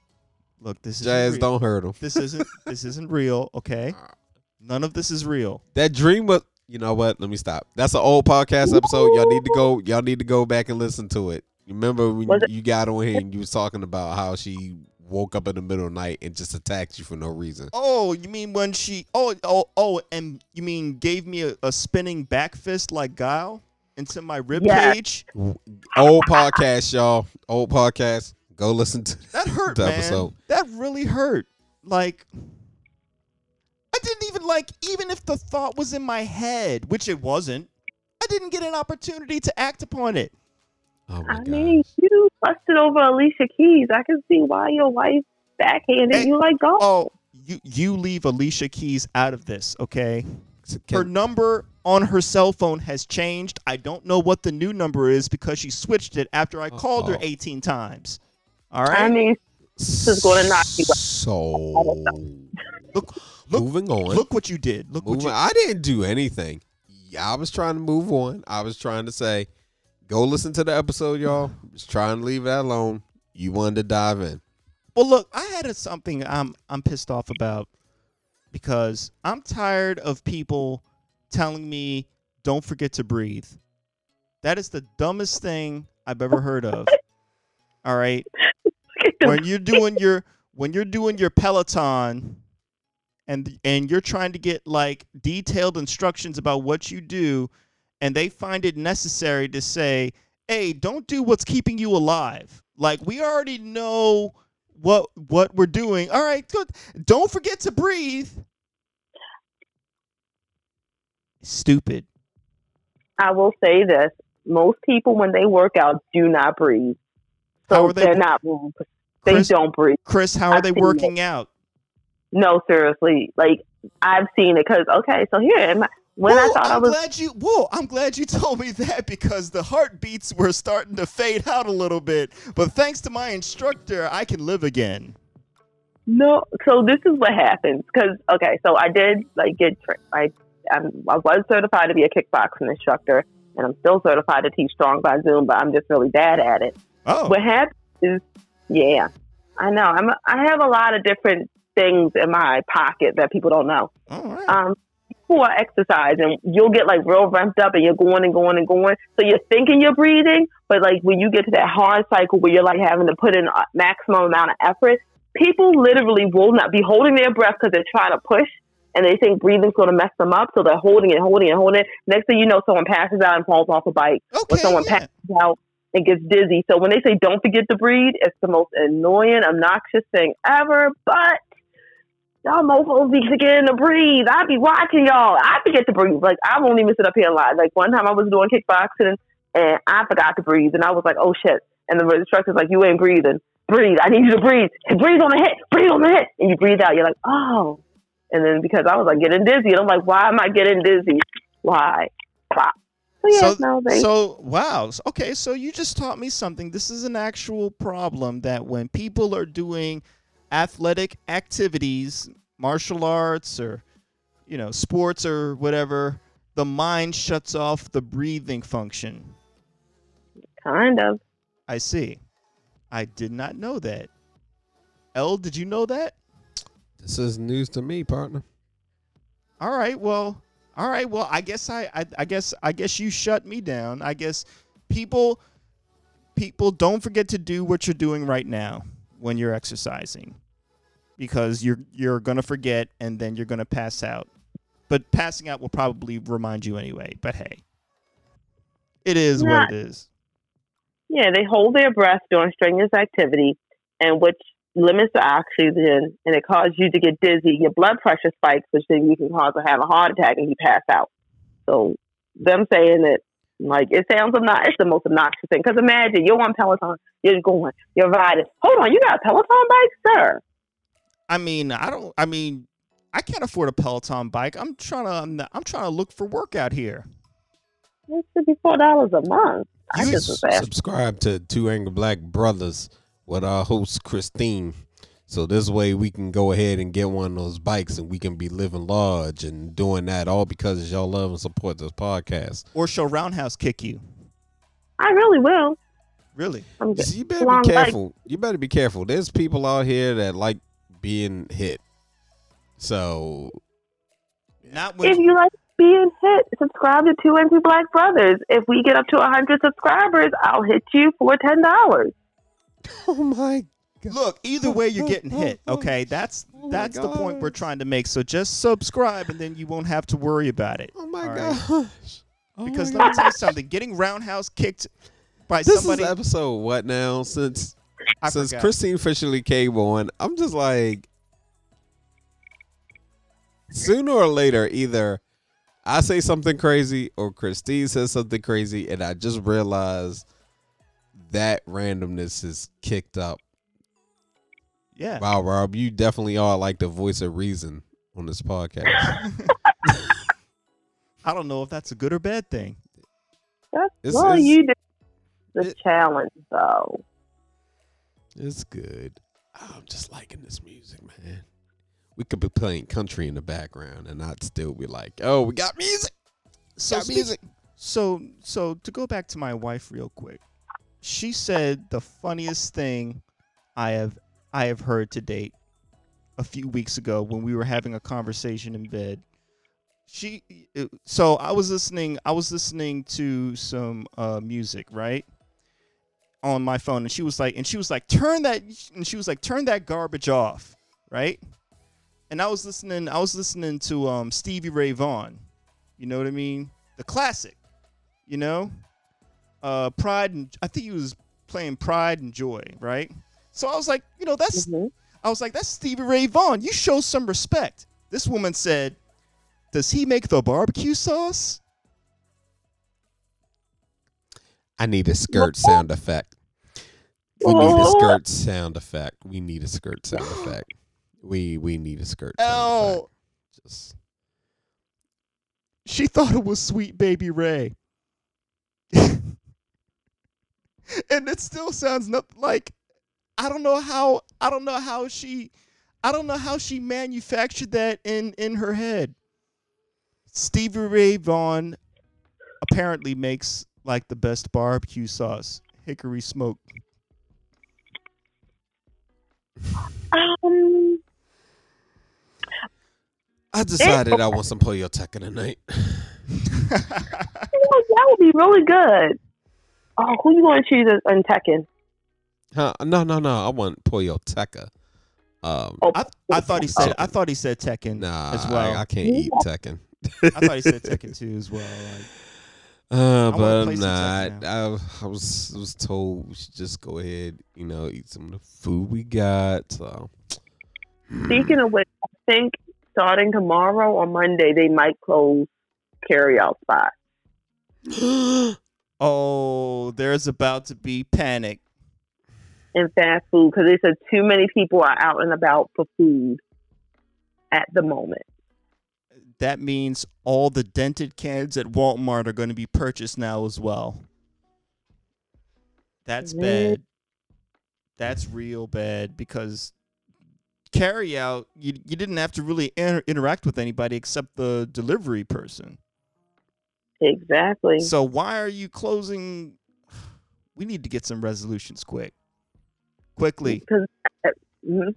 look. This is Jazz, don't hurt him. This isn't this isn't real. Okay, [LAUGHS] none of this is real. That dream was. You know what? Let me stop. That's an old podcast episode. Y'all need to go. Y'all need to go back and listen to it. Remember when Was you got on here and you was talking about how she woke up in the middle of the night and just attacked you for no reason. Oh, you mean when she? Oh, oh, oh, and you mean gave me a, a spinning back fist like Guile into my rib Yes. cage? Old podcast, y'all. Old podcast. Go listen to [LAUGHS] That hurt, the man. episode. That really hurt. Like, I didn't even like, even if the thought was in my head, which it wasn't. I didn't get an opportunity to act upon it. Oh I god. mean, you busted over Alicia Keys. I can see why your wife backhanded Hey, you like golf. Oh, you you leave Alicia Keys out of this, okay? Her number on her cell phone has changed. I don't know what the new number is because she switched it after I called her 18 times. All right. I mean, this is gonna knock you out. So look, look, moving on. look what you did. Look what you. I didn't do anything. Yeah, I was trying to move on. I was trying to say, go listen to the episode, y'all. Just trying to leave that alone. You wanted to dive in. Well, look, I had a, something I'm I'm pissed off about because I'm tired of people telling me don't forget to breathe. That is the dumbest thing I've ever heard of. All right. when you're doing your when you're doing your peloton and and you're trying to get like detailed instructions about what you do and they find it necessary to say hey don't do what's keeping you alive like we already know what what we're doing all right good don't forget to breathe stupid I will say this. most people when they work out do not breathe. So are they they're not. They Chris- don't breathe. Chris, how are I've they working out? No, seriously. Like I've seen it because okay, so here am I- when I thought I I'm was glad you. Whoa, I'm glad you [LAUGHS] told me that because the heartbeats were starting to fade out a little bit. But thanks to my instructor, I can live again. no. So this is what happens because okay, so I did like get I I'm, I was certified to be a kickboxing instructor, and I'm still certified to teach strong by Zoom, but I'm just really bad at it. Oh, What happens is, yeah, I know. I'm I have a lot of different things in my pocket that people don't know. all right. um, before exercise, and you'll get like real ramped up, and you're going and going and going. So you're thinking you're breathing, but like when you get to that hard cycle where you're like having to put in a maximum amount of effort, people literally will not be holding their breath because they're trying to push, and they think breathing's going to mess them up, so they're holding it, holding it, holding it. Next thing you know, someone passes out and falls off a bike, or someone yeah. passes out and gets dizzy. So when they say don't forget to breathe, it's the most annoying, obnoxious thing ever. But y'all mofos be forgetting to breathe. I be watching y'all. I forget to breathe. Like I won't even sit up here and lie. Like one time I was doing kickboxing and I forgot to breathe, and I was like, oh shit. And the instructor's like, you ain't breathing. Breathe. I need you to breathe. And breathe on the hit. Breathe on the hit. And you breathe out. You're like, oh. And then because I was like getting dizzy, and I'm like, why am I getting dizzy? Why? Plop. So yeah, so, no, so wow. Okay, so you just taught me something. This is an actual problem that when people are doing athletic activities, martial arts or you know, sports or whatever, the mind shuts off the breathing function. kind of. I see. I did not know that. L, did you know that? This is news to me, partner. All right, well, all right, well, I guess I, I, I guess, I guess you shut me down. I guess people, people don't forget to do what you're doing right now when you're exercising, because you're you're gonna forget and then you're gonna pass out. But passing out will probably remind you anyway. But hey, it is Yeah. what it is. Yeah, they hold their breath during strenuous activity, and which limits the oxygen, and it causes you to get dizzy. Your blood pressure spikes, which then you can cause to have a heart attack and you pass out. So them saying that, like, it sounds obnoxious. It's the most obnoxious thing. Because imagine you're on Peloton, you're going, you're riding. Hold on, you got a Peloton bike, sir? I mean, I don't. I mean, I can't afford a Peloton bike. I'm trying to. I'm, not- I'm trying to look for work out here. It's fifty four dollars a month. I You just was asking. subscribe to Two Angry Black Brothers with our host Christine. So this way we can go ahead and get one of those bikes and we can be living large and doing that all because of y'all love and support this podcast. Or shall Roundhouse kick you? I really will. Really? I'm You just You better long be bike. careful. You better be careful. There's people out here that like being hit. So Not when if you like being hit, subscribe to Two and Two Black Brothers. If we get up to hundred subscribers, I'll hit you for ten dollars. [LAUGHS] Oh my god! Look, either way you're getting [LAUGHS] hit, okay? Oh that's Oh that's the point we're trying to make. So just subscribe and then you won't have to worry about it. Oh my All right? gosh. Oh Because my let me tell you something, getting roundhouse kicked by This somebody is episode what now? Since I since forgot. Christine officially came on, I'm just like sooner or later, either I say something crazy or Christine says something crazy, and I just realize that randomness is kicked up. Yeah. Wow, Rob, you definitely are like the voice of reason on this podcast. [LAUGHS] [LAUGHS] I don't know if that's a good or bad thing. That's It's- well, it's- you did the it- challenge though. It's good. I'm just liking this music, man. We could be playing country in the background, and I'd still be like, "Oh, we got music, So got speak- music." So so to go back to my wife real quick. She said the funniest thing I have I have heard to date a few weeks ago when we were having a conversation in bed. She so I was listening I was listening to some uh music, right? On my phone and she was like and she was like turn that and she was like turn that garbage off, right? And I was listening I was listening to um Stevie Ray Vaughan. You know what I mean? The classic. You know? Uh Pride and I think he was playing Pride and Joy, right? So I was like, you know, that's Mhm. I was like, that's Stevie Ray Vaughan. You show some respect. This woman said, Does he make the barbecue sauce? I need a skirt sound effect. We need a oh. skirt sound effect. We need a skirt sound effect. We we need a skirt sound effect. Oh, Just she thought it was Sweet Baby Ray. [LAUGHS] and it still sounds not like I don't know how I don't know how she I don't know how she manufactured that in in her head. Stevie Ray Vaughan apparently makes like the best barbecue sauce, hickory smoke. Um, I decided I want some Pollo Teca tonight. you know, that would be really good. Oh, who you going to choose as- in Tekken? Huh? No, no, no. I want Pollo Teca. Um, Oh, I, I thought he said I thought he said Tekken nah, as well. I, I can't eat Tekken. I thought he said [LAUGHS] Tekken too as well. Like, Uh, wanna but I'm not. I, I was was told we should just go ahead, you know, eat some of the food we got. So Speaking of which, I think starting tomorrow or Monday, they might close carry-out spots. [GASPS] oh, there's about to be panic. in fast food because they said too many people are out and about for food at the moment. That means all the dented cans at Walmart are going to be purchased now as well. That's bad. That's real bad because carry out you you didn't have to really inter- interact with anybody except the delivery person. Exactly. So why are you closing? [SIGHS] We need to get some resolutions quick, quickly. Because mhm.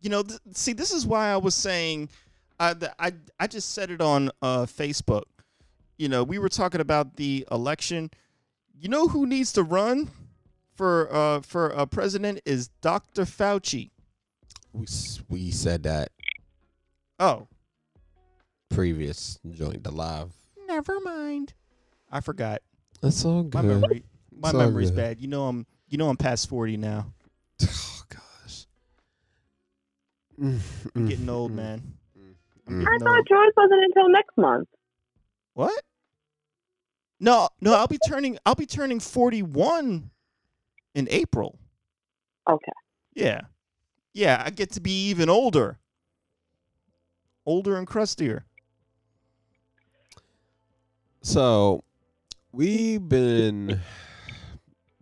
you know, th- see, this is why I was saying, th- I I just said it on uh, Facebook. You know, we were talking about the election. You know who needs to run for uh, for a president is Dr. Fauci. we we said that Oh, previous joint the live. never mind. I forgot. That's all My memory, my It's memory's good. bad. You know, I'm you know I'm past forty now. [LAUGHS] Oh gosh. Mm, I'm mm, getting old, mm, man. I'm mm. I thought old. yours wasn't until next month. What? No, no, I'll be turning I'll be turning 41 in April. Okay. Yeah. Yeah, I get to be even older. Older and crustier. So we've been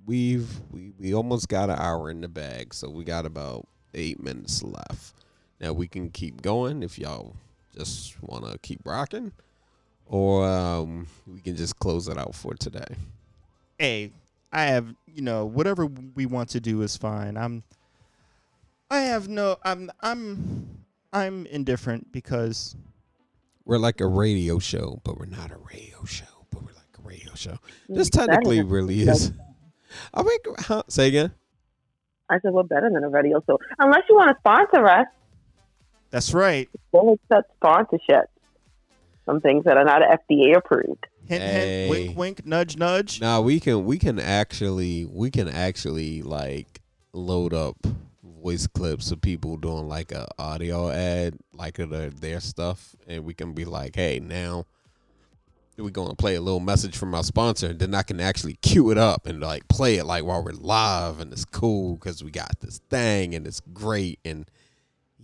we've we we almost got an hour in the bag, so we got about eight minutes left. Now we can keep going if y'all just want to keep rocking, or um, we can just close it out for today. Hey, I have, you know, whatever we want to do is fine. I'm I have no I'm I'm I'm indifferent because We're like a radio show, but we're not a radio show, but we're like a radio show. This technically is- really is. I think. Huh? Say again. I said, we're better than a radio show. Unless you want to sponsor us, that's right. we'll accept sponsorship. Some things that are not FDA approved. Hint Hey. hint wink wink nudge nudge. Now we can we can actually we can actually like load up voice clips of people doing like a audio ad like of their, their stuff and we can be like hey now we're gonna play a little message from our sponsor and then I can actually cue it up and like play it like while we're live and it's cool because we got this thing and it's great and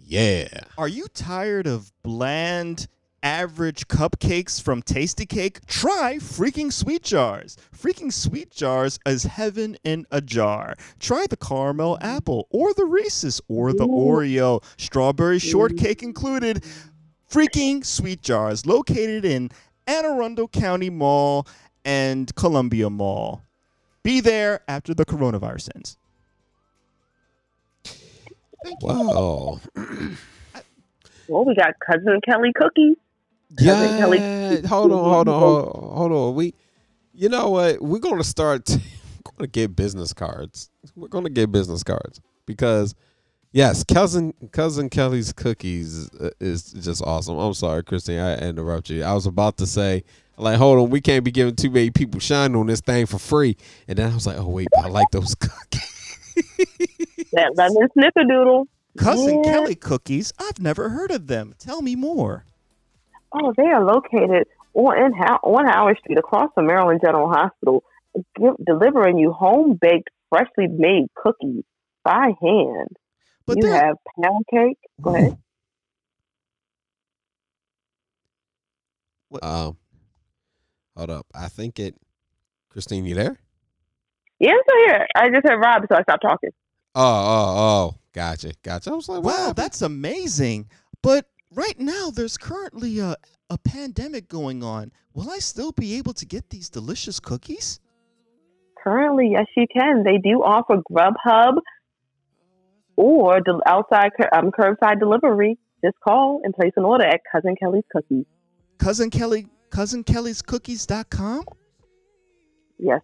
yeah Are you tired of bland, average cupcakes from Tastykake? Try Freaking Sweet Jars. Freaking Sweet Jars is heaven in a jar. Try the caramel apple, or the Reese's, or the Oreo. Strawberry shortcake included. Freaking Sweet Jars, located in Anne Arundel County Mall and Columbia Mall. Be there after the coronavirus ends. Wow Well, we got Cousin Kelly cookies. Cousin Kelly- Yeah, hold on, hold on, hold [LAUGHS] on, hold on. We, you know what? We're gonna start. [LAUGHS] we're gonna get business cards. We're gonna get business cards because, yes, cousin cousin Kelly's cookies uh, is just awesome. I'm sorry, Christine, I interrupt you. I was about to say, like, hold on, we can't be giving too many people shine on this thing for free. And then I was like, oh wait, but I like those [LAUGHS] cookies. That lemon snickerdoodle. Cousin Yeah. Kelly cookies? I've never heard of them. Tell me more. Oh, they are located on in How- on Howard Street, across from Maryland General Hospital, give, delivering you home baked, freshly made cookies by hand. But you there, have pound cake. Go ahead. Um, hold up. I think it. Christine, you there? Yeah, I'm still here. I just heard Rob, so I stopped talking. Oh, oh, oh. Gotcha, gotcha. I was like, wow, wow, that's amazing. But right now, there's currently a, a pandemic going on. Will I still be able to get these delicious cookies? Currently, yes, you can. They do offer Grubhub or the outside um, curbside delivery. Just call and place an order at Cousin Kelly's Cookies. Cousin Kelly, Cousin Kelly's Cookies.com? Yes,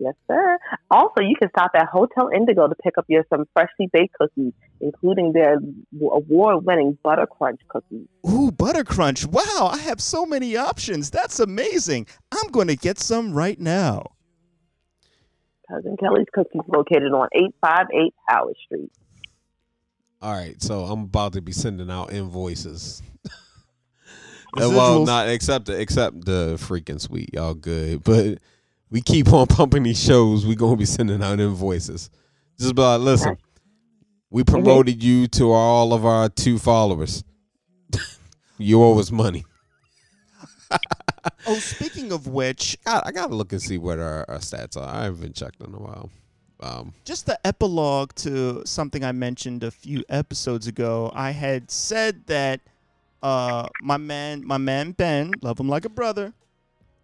yes, sir. Also, you can stop at Hotel Indigo to pick up your some freshly baked cookies, including their award-winning Butter Crunch cookies. Ooh, Butter Crunch. Wow, I have so many options. That's amazing. I'm going to get some right now. Cousin Kelly's Cookies, located on 858 Howard Street. All right, so I'm about to be sending out invoices. [LAUGHS] Well, not except the, except the freaking sweet, y'all good. But we keep on pumping these shows. We gonna be sending out invoices. Just be like, listen, we promoted you to all of our two followers. [LAUGHS] you owe us money. Oh, speaking of which, I, I gotta look and see what our, our stats are. I haven't checked in a while. Um, just the epilogue to something I mentioned a few episodes ago. I had said that uh, my man, my man Ben, love him like a brother.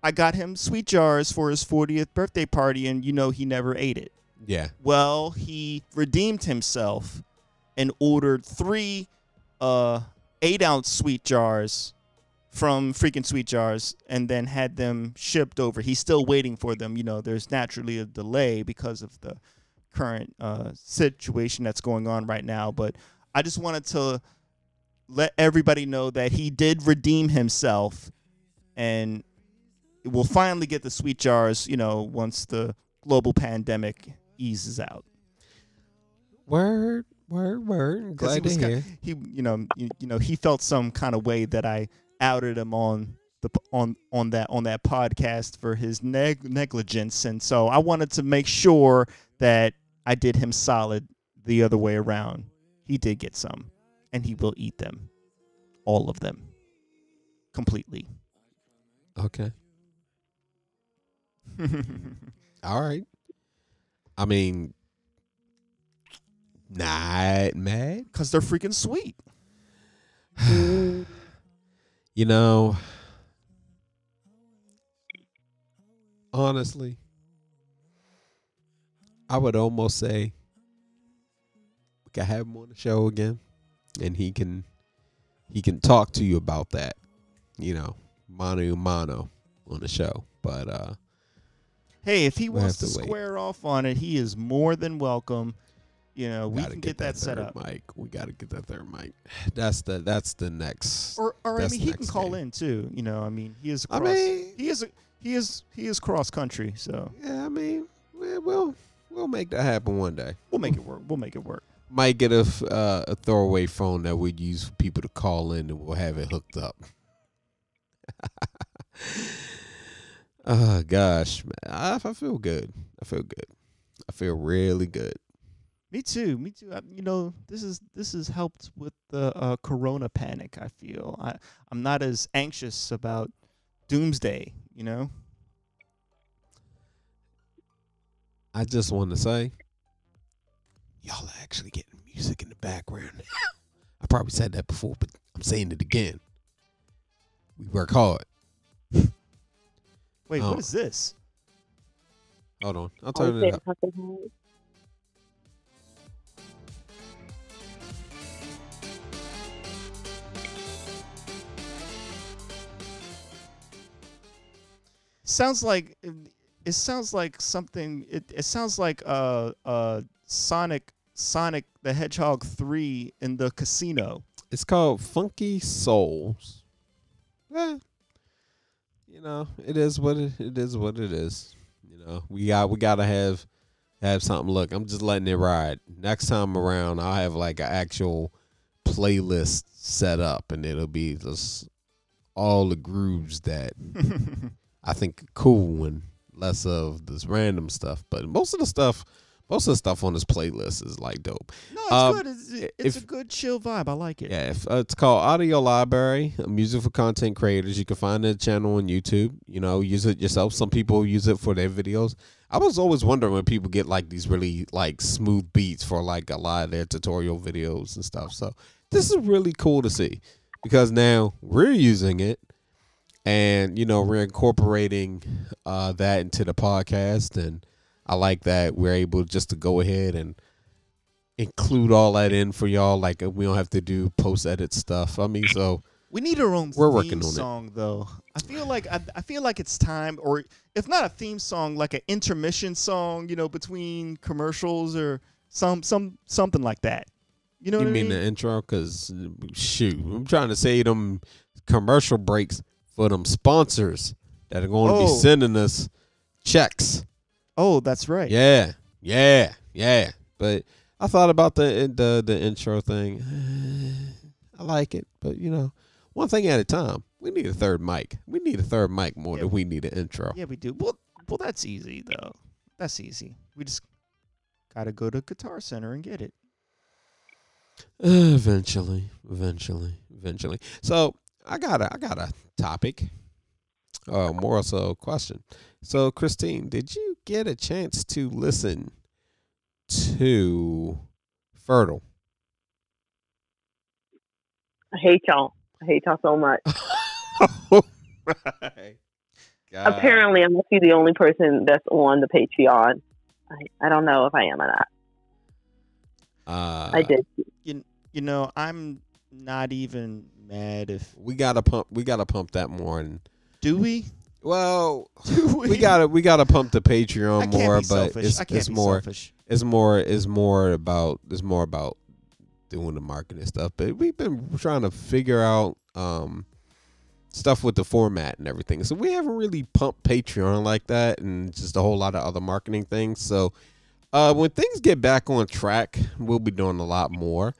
I got him sweet jars for his 40th birthday party, and you know he never ate it. yeah, Well, he redeemed himself and ordered three uh, eight ounce sweet jars from freaking sweet jars and then had them shipped over. He's still waiting for them. You know, there's naturally a delay because of the current uh, situation that's going on right now. But I just wanted to let everybody know that he did redeem himself and we'll finally get the sweet jars, you know, once the global pandemic eases out. word, word, word. he Glad was to hear. he you know you, you know he felt some kind of way that I outed him on the on on that on that podcast for his neg- negligence and so I wanted to make sure that I did him solid the other way around. He did get some and he will eat them. All of them. Completely. Okay, [LAUGHS] all right. I mean, not mad. Cuz they're freaking sweet. [SIGHS] You know, honestly, I would almost say we can have him on the show again, and he can he can talk to you about that. You know, mano mano on the show. But uh, Hey, if he We'll wants to, have to wait. square off on it, he is more than welcome. You know, we gotta can get, that, set third up. Mic, we got to get that third mic. [SIGHS] That's the that's the next. Or, or I That's mean, he can next call game. in too. You know, I mean, he is. I Cross, mean- he is. He is. He is cross country. So Yeah, I mean, we- we'll we'll make that happen one day. we'll make it work. We'll make it work. might get a, f- uh, a throwaway phone that we'd use for people to call in and we'll have it hooked up. [LAUGHS] oh gosh, man. I, I feel good. I feel good. I feel really good. Me too. Me too. I, you know, this is this has helped with the uh, Corona panic. I feel I I'm not as anxious about doomsday. You know. I just want to say, y'all are actually getting music in the background. [LAUGHS] I probably said that before, but I'm saying it again. We work hard. Wait, Oh. what is this? Hold on, I'll Are turn you it up. Sounds like it sounds like something it, it sounds like uh uh sonic sonic the hedgehog 3 in the casino It's called Funky Souls. Yeah. You know, it is what it, it is what it is. You know, we got we gotta have have something. Look, I'm just letting it ride. Next time around, I'll have like an actual playlist set up, and it'll be just all the grooves that [LAUGHS] I think are cool and less of this random stuff. But most of the stuff, most of the stuff on this playlist is like dope. No, it's Um, good. It's, it's if- a good chill vibe. I like it. Yeah, if, uh, it's called Audio Library, music for content creators. You can find the channel on YouTube. You know, use it yourself. Some people use it for their videos. I was always wondering when people get like these really like smooth beats for like a lot of their tutorial videos and stuff. So this is really cool to see because now we're using it, and you know we're incorporating uh, that into the podcast, and I like that we're able just to go ahead and include all that in for y'all. Like we don't have to do post edit stuff. I mean, so We need our own We're theme working on it. song though. I feel like I, I feel like it's time, or if not a theme song, like an intermission song. You know, between commercials or some some something like that. You know you what mean I mean? the intro? Cause shoot, I'm trying to say them commercial breaks for them sponsors that are going to be Oh. sending us checks. Oh, that's right. Yeah, yeah, yeah. But I thought about the the the intro thing. [SIGHS] I like it, but you know, one thing at a time. We need a third mic. We need a third mic more Yeah. than we need an intro. Yeah, we do. Well, well, that's easy though. That's easy. We just gotta go to Guitar Center and get it. [SIGHS] Eventually, eventually, eventually. So I got a I got a topic. Uh, more so a question. So Christine, did you get a chance to listen to Fertile? I hate y'all. I hate y'all so much. [LAUGHS] right. Apparently, I must be the only person that's on the Patreon. I, I don't know if I am or not. Uh, I did. You know, I'm not even mad if We gotta pump. We gotta pump that more. And do we? Well, [LAUGHS] we? we gotta we gotta pump the Patreon more. But it's it's more selfish. it's more it's more about it's more about doing the marketing stuff. But we've been trying to figure out um stuff with the format and everything. So we haven't really pumped Patreon like that and just a whole lot of other marketing things. So uh when things get back on track, we'll be doing a lot more.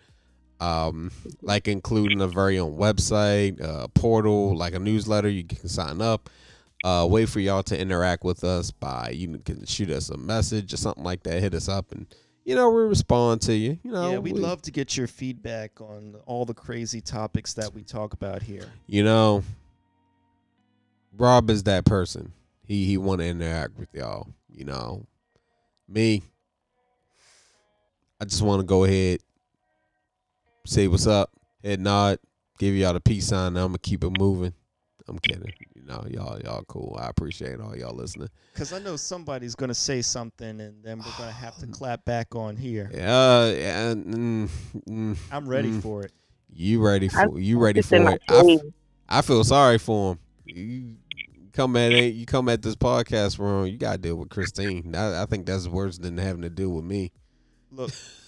Um like including a very own website, uh portal, like a newsletter you can sign up. Uh, wait for y'all to interact with us by you can shoot us a message or something like that. Hit us up and you know we respond to you. You know, yeah, we'd we- love to get your feedback on all the crazy topics that we talk about here. You know, Rob is that person. He he want to interact with y'all. You know, me. I just want to go ahead, say what's up, head nod, give y'all the peace sign. and I'm gonna keep it moving. I'm kidding. You know, y'all y'all cool. I appreciate all y'all listening. Because I know somebody's gonna say something, and then we're gonna have to [SIGHS] clap back on here. Uh, yeah, mm, mm, I'm ready Mm. for it. you ready I- for you ready for it? I, f- dream. I feel sorry for him. You come at it. You come at this podcast wrong. You gotta deal with Christine. I, I think that's worse than having to deal with me. Look, [LAUGHS]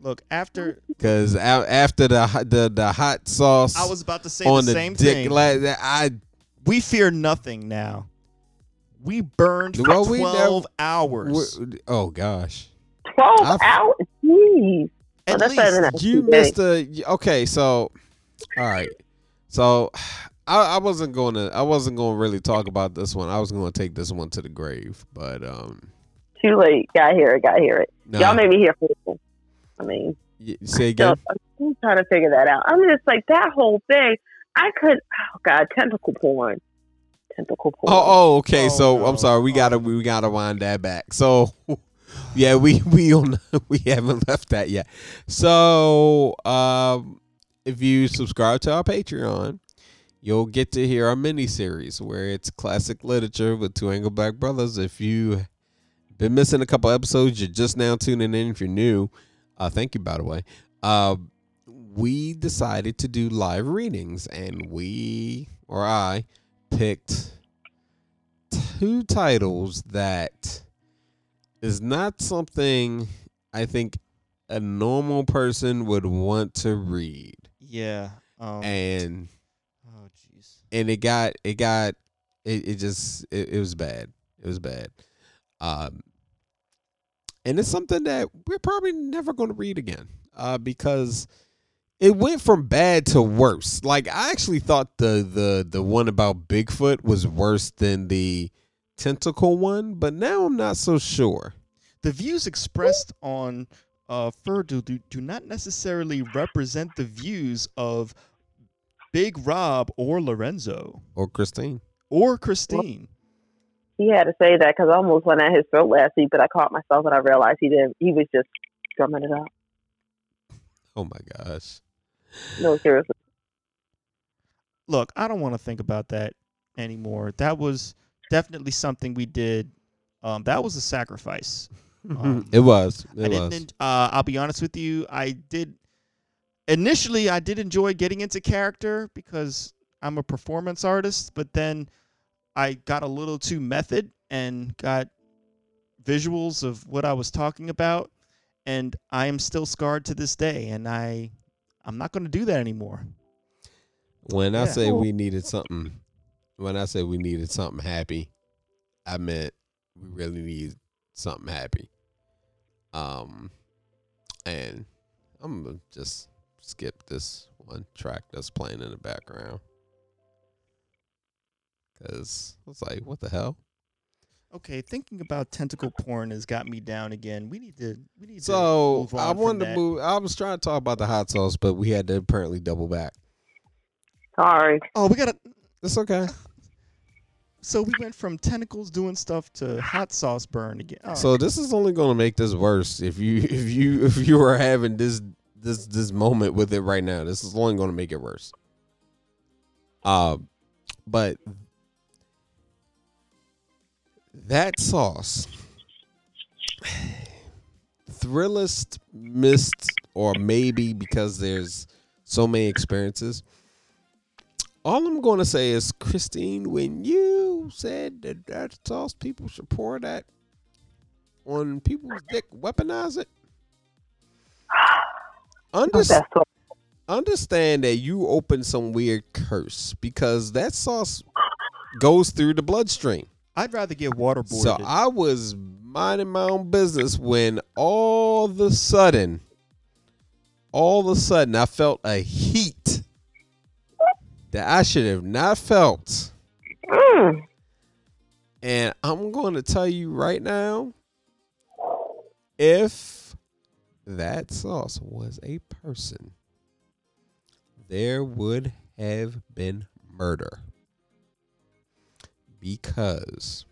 look. After Cause after the the the hot sauce I was about to say on the the, same dick, thing. la- that I we fear nothing now. We burned for Well, we never- twelve hours. oh gosh, 12 I've- hours? Jeez. Oh, At that's least you Okay. missed a okay. So all right, so. I, I wasn't going to. I wasn't going to really talk about this one. I was going to take this one to the grave, but um, Too late. Gotta hear it. Gotta hear it. nah, Y'all made me hear first. I mean, y- say still, again. I'm trying to figure that out. I'm just like, that whole thing, I could, oh God, tentacle porn. Tentacle porn. Oh, oh, okay. Oh, so no. I'm sorry. We gotta we gotta wind that back. So [LAUGHS] yeah, we we on [LAUGHS] we haven't left that yet. So um, if you subscribe to our Patreon, you'll get to hear our mini series where it's classic literature with two Angry Black brothers. If you've been missing a couple episodes, you're just now tuning in. If you're new, uh, thank you by the way. Uh, we decided to do live readings, and we or I picked two titles that is not something I think a normal person would want to read. yeah. Um, And oh jeez. and it got it got it, it just it, it was bad. It was bad. Um and it's something that we're probably never going to read again. Uh because it went from bad to worse. Like I actually thought the the the one about Bigfoot was worse than the tentacle one, but now I'm not so sure. the views expressed on uh, do, do not necessarily represent the views of Big Rob or Lorenzo Or Christine. or Christine. He had to say that because I almost went at his throat last week, but I caught myself and I realized he didn't. He was just drumming it up. Oh my gosh. No, seriously. Look, I don't want to think about that anymore. That was definitely something we did. Um, that was a sacrifice. Um, [LAUGHS] it was. I didn't. was. Uh, I'll be honest with you. I did. Initially, I did enjoy getting into character because I'm a performance artist. But then I got a little too method and got visuals of what I was talking about, and I am still scarred to this day. And I, I'm not going to do that anymore. When I Yeah. say we needed something, when I say we needed something happy, I meant we really need something happy. Um, and I'm gonna just skip this one track that's playing in the background because it's like, what the hell? Okay, thinking about tentacle porn has got me down again. We need to. We need to. So move on I from wanted to that. move. I was trying to talk about the hot sauce, but we had to apparently double back. Sorry. Oh, we gotta. It's okay. [LAUGHS] So we went from tentacles doing stuff to hot sauce burn again. Oh, So this is only going to make this worse if you [LAUGHS] if you if you are having this this this moment with it right now. This is only going to make it worse. Uh, but that sauce, Thrillist missed, or maybe because there's so many experiences. All I'm going to say is, Christine, when you said that that sauce people should pour that on people's dick, weaponize it. Underst- That's so understand that you opened some weird curse because that sauce goes through the bloodstream. I'd rather get waterboarded. So I was minding my own business when all of a sudden, all of a sudden, I felt a heat that I should have not felt. And I'm going to tell you right now if that sauce was a person, there would have been murder. Because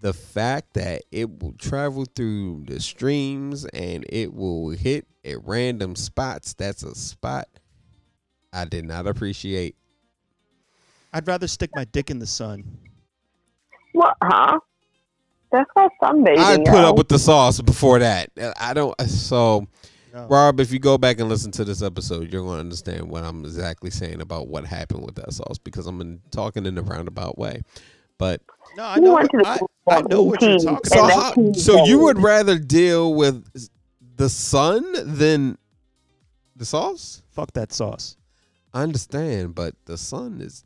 the fact that it will travel through the streams and it will hit at random spots, that's a spot I did not appreciate. I'd rather stick my dick in the sun. What? Huh? That's called sunbathing. I put yo. up with the sauce before that. I don't. So, No. Rob, if you go back and listen to this episode, you're going to understand what I'm exactly saying about what happened with that sauce because I'm in, talking in a roundabout way. But No, I know. What, I, I know what you're talking and so, about. how, so you would rather deal with the sun than the sauce? Fuck that sauce. I understand, but the sun is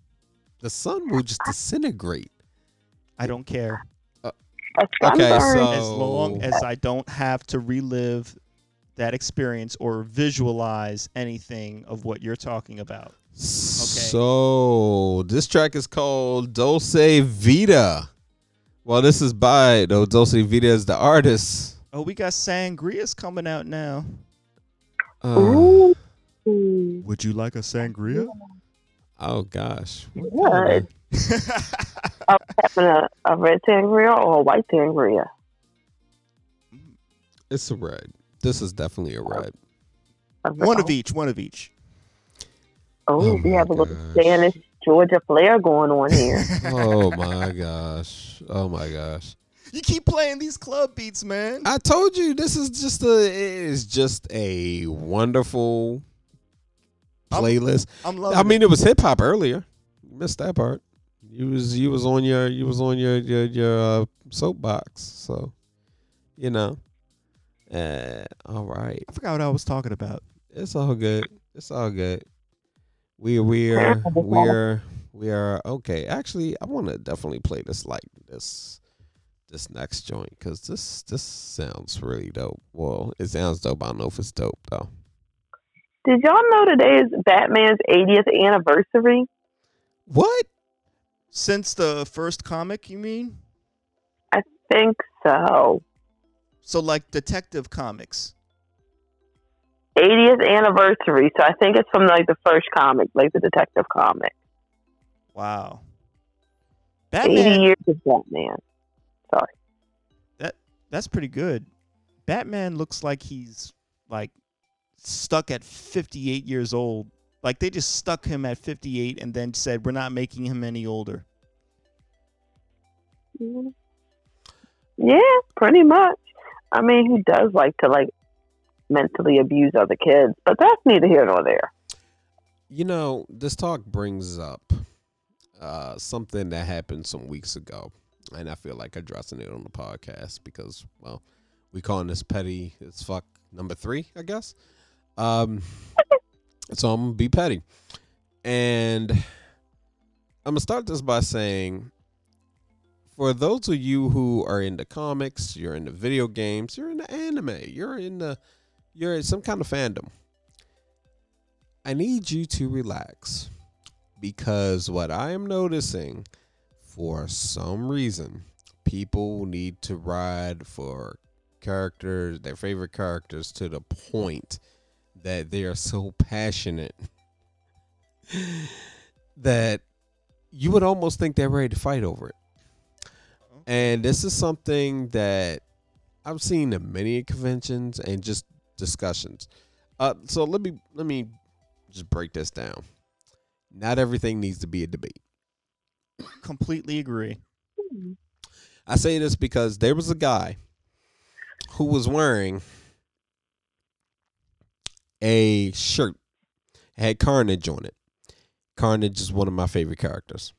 the sun will just disintegrate. I don't care uh, A Okay, so- as long as I don't have to relive that experience or visualize anything of what you're talking about. So this track is called Dulce Vita. Well, this is by though Dulce Vita is the artist. Oh, we got sangrias coming out now. Uh, Ooh. Would you like a sangria? oh gosh, What? [LAUGHS] Having a, a red sangria or a white sangria? It's a red. This is definitely a red. One of each. One of each. Oh, Oh we have a little gosh. Spanish Georgia flair going on here. [LAUGHS] oh my gosh. Oh my gosh. You keep playing these club beats, man. I told you this is just a it is just a wonderful I'm- playlist. I'm loving. I mean, it. it was hip hop earlier. You missed that part. You was you was on your you was on your your your uh, soapbox. So, you know. Uh, all right, I forgot what I was talking about. it's all good. It's all good. We we are we are we are okay. Actually, I want to definitely play this like this this next joint because this this sounds really dope. Well, it sounds dope. I don't know if it's dope though. Did y'all know today is Batman's 80th anniversary? What? Since the first comic, you mean? I think so. So like Detective Comics. 80th anniversary. So I think it's from like the first comic, like the detective comic. Wow. 80 Batman. years of Batman. Sorry. That that's pretty good. Batman looks like he's like stuck at 58 years old. Like they just stuck him at 58 and then said we're not making him any older. Mhm. Yeah, pretty much. I mean, he does like to like mentally abuse other kids, but that's neither here nor there. You know, this talk brings up uh, something that happened some weeks ago, and I feel like addressing it on the podcast because, well, we calling this petty as fuck number three, I guess. Um, [LAUGHS] so I'm gonna be petty, and I'm gonna start this by saying, for those of you who are into comics, you're into video games, you're into anime, you're in the, you're in some kind of fandom. I need you to relax because what I am noticing for some reason people need to ride for characters their favorite characters to the point that they are so passionate [LAUGHS] that you would almost think they're ready to fight over it. And this is something that I've seen in many conventions and just discussions. Uh, so let me let me just break this down. Not everything needs to be a debate. Completely agree. I say this because there was a guy who was wearing a shirt had Carnage on it. Carnage is one of my favorite characters.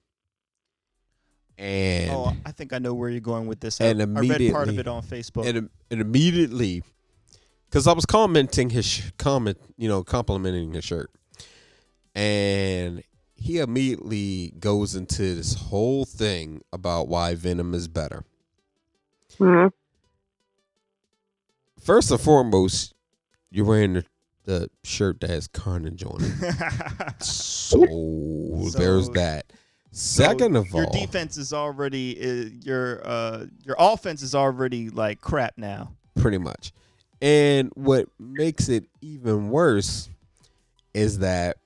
And oh, I think I know where you're going with this. and I, I read part of it on Facebook. and, and immediately because i was commenting his sh- comment you know complimenting his shirt. And he immediately goes into this whole thing about why venom is better. Hmm first and foremost you're wearing the, the shirt that has carnage on it. [LAUGHS] So, there's So- that So second of all. your defense is already uh, your uh your offense is already like crap now. pretty much. And what makes it even worse is that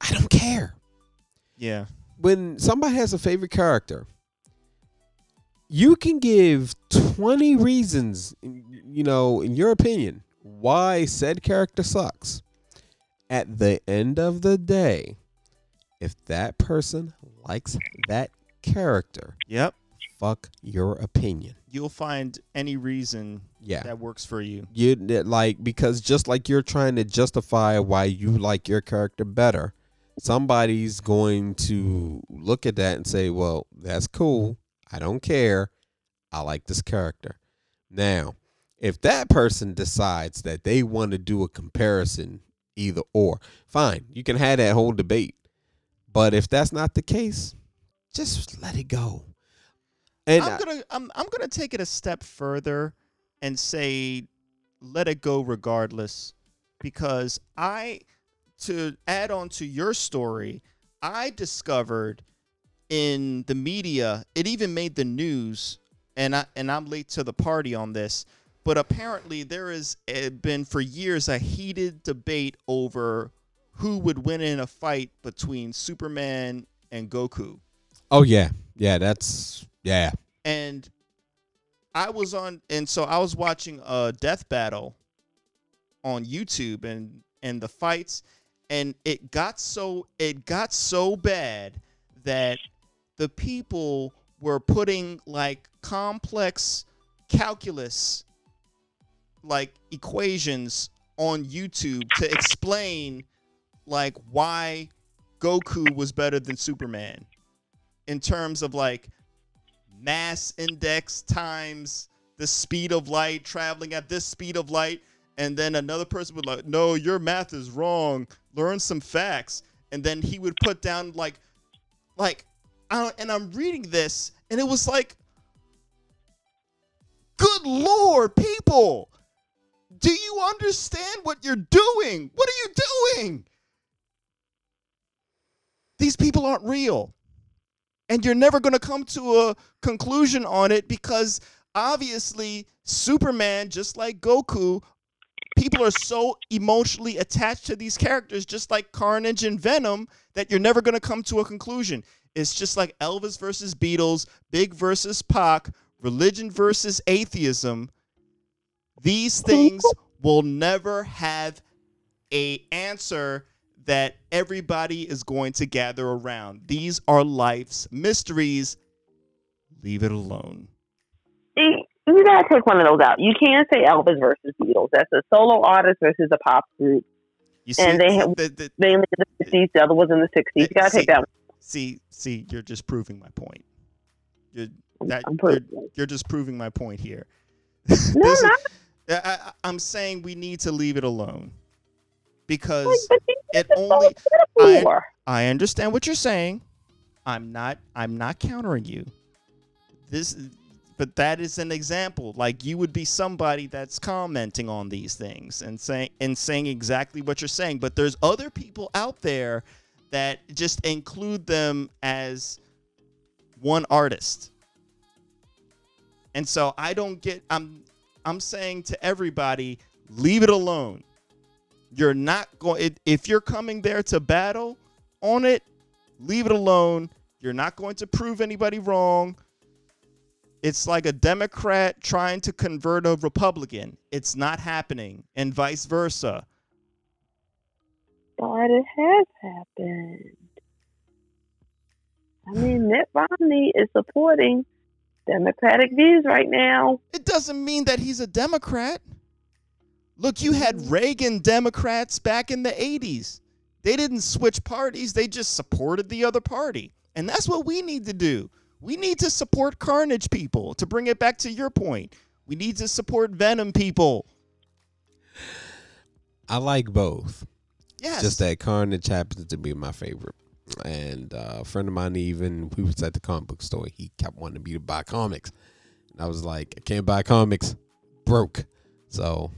I don't care. Yeah. When somebody has a favorite character, you can give 20 reasons, you know, in your opinion, why said character sucks. At the end of the day, if that person likes that character, Yep. fuck your opinion. You'll find any reason Yeah. that works for you. you like because just like you're trying to justify why you like your character better somebody's going to look at that and say well that's cool i don't care i like this character now if that person decides that they want to do a comparison either or fine you can have that whole debate but if that's not the case just let it go. And I'm gonna I'm I'm gonna take it a step further and say let it go regardless because I to add on to your story, I discovered in the media, it even made the news and I and I'm late to the party on this, but apparently there has uh, been for years a heated debate over who would win in a fight between Superman and Goku. oh yeah yeah that's yeah and I was on, and so I was watching a death battle on YouTube, and and the fights, and it got so it got so bad that the people were putting like complex calculus like equations on YouTube to explain like why Goku was better than Superman in terms of like mass index times the speed of light traveling at this speed of light and then another person would like no your math is wrong. Learn some facts. And then he would put down like like and i'm reading this and it was like good lord people do you understand what you're doing? What are you doing these people aren't real and you're never going to come to a conclusion on it because obviously Superman, just like Goku, people are so emotionally attached to these characters, just like Carnage and Venom, that you're never going to come to a conclusion. It's just like Elvis versus Beatles, Big versus Pac, religion versus atheism. These things [LAUGHS] will never have a answer that everybody is going to gather around. These are life's mysteries. Leave it alone. You you gotta take one of those out. You can't say Elvis versus Beatles. That's a solo artist versus a pop group. You see, And they have- the- the- Mainly in the fifties, the other was in the sixties. You gotta See- take that. One. see, see, you're just proving my point. You're, that, you're, you're just proving my point here. [LAUGHS] No, not. I, I, I'm saying we need to leave it alone because it only. metaphor. I understand what you're saying. I'm not. I'm not countering you. This, but that is an example. Like you would be somebody that's commenting on these things and saying and saying exactly what you're saying. But there's other people out there that just include them as one artist. And so I don't get. I'm. I'm saying to everybody, leave it alone. You're not going. If you're coming there to battle on it, leave it alone. You're not going to prove anybody wrong. It's like a Democrat trying to convert a Republican. It's not happening, and vice versa. But it has happened. I mean, Mitt Romney is supporting Democratic views right now. It doesn't mean that he's a Democrat. Look, you had Reagan Democrats back in the 80s. They didn't switch parties, they just supported the other party. And that's what we need to do. We need to support Carnage people. To bring it back to your point, we need to support Venom people. I like both. Yes. Just that Carnage happens to be my favorite. And uh, a friend of mine, even we was at the comic book store, he kept wanting me to buy comics. And I was like, I can't buy comics, broke. So,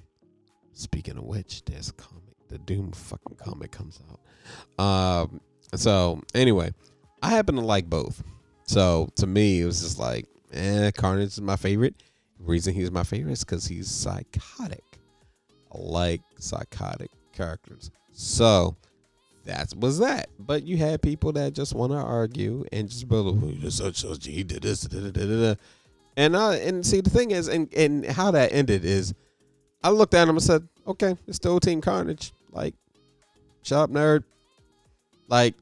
speaking of which, a comic. The Doom fucking comic comes out. Um, so anyway, I happen to like both. So to me, it was just like, eh, Carnage is my favorite. reason he's my favorite is because he's psychotic. I like psychotic characters. So that was that. But you had people that just want to argue and just believe he did this, and and see the thing is, and and how that ended is, I looked at him and said, okay, it's still Team Carnage. Like, shut up, nerd. Like,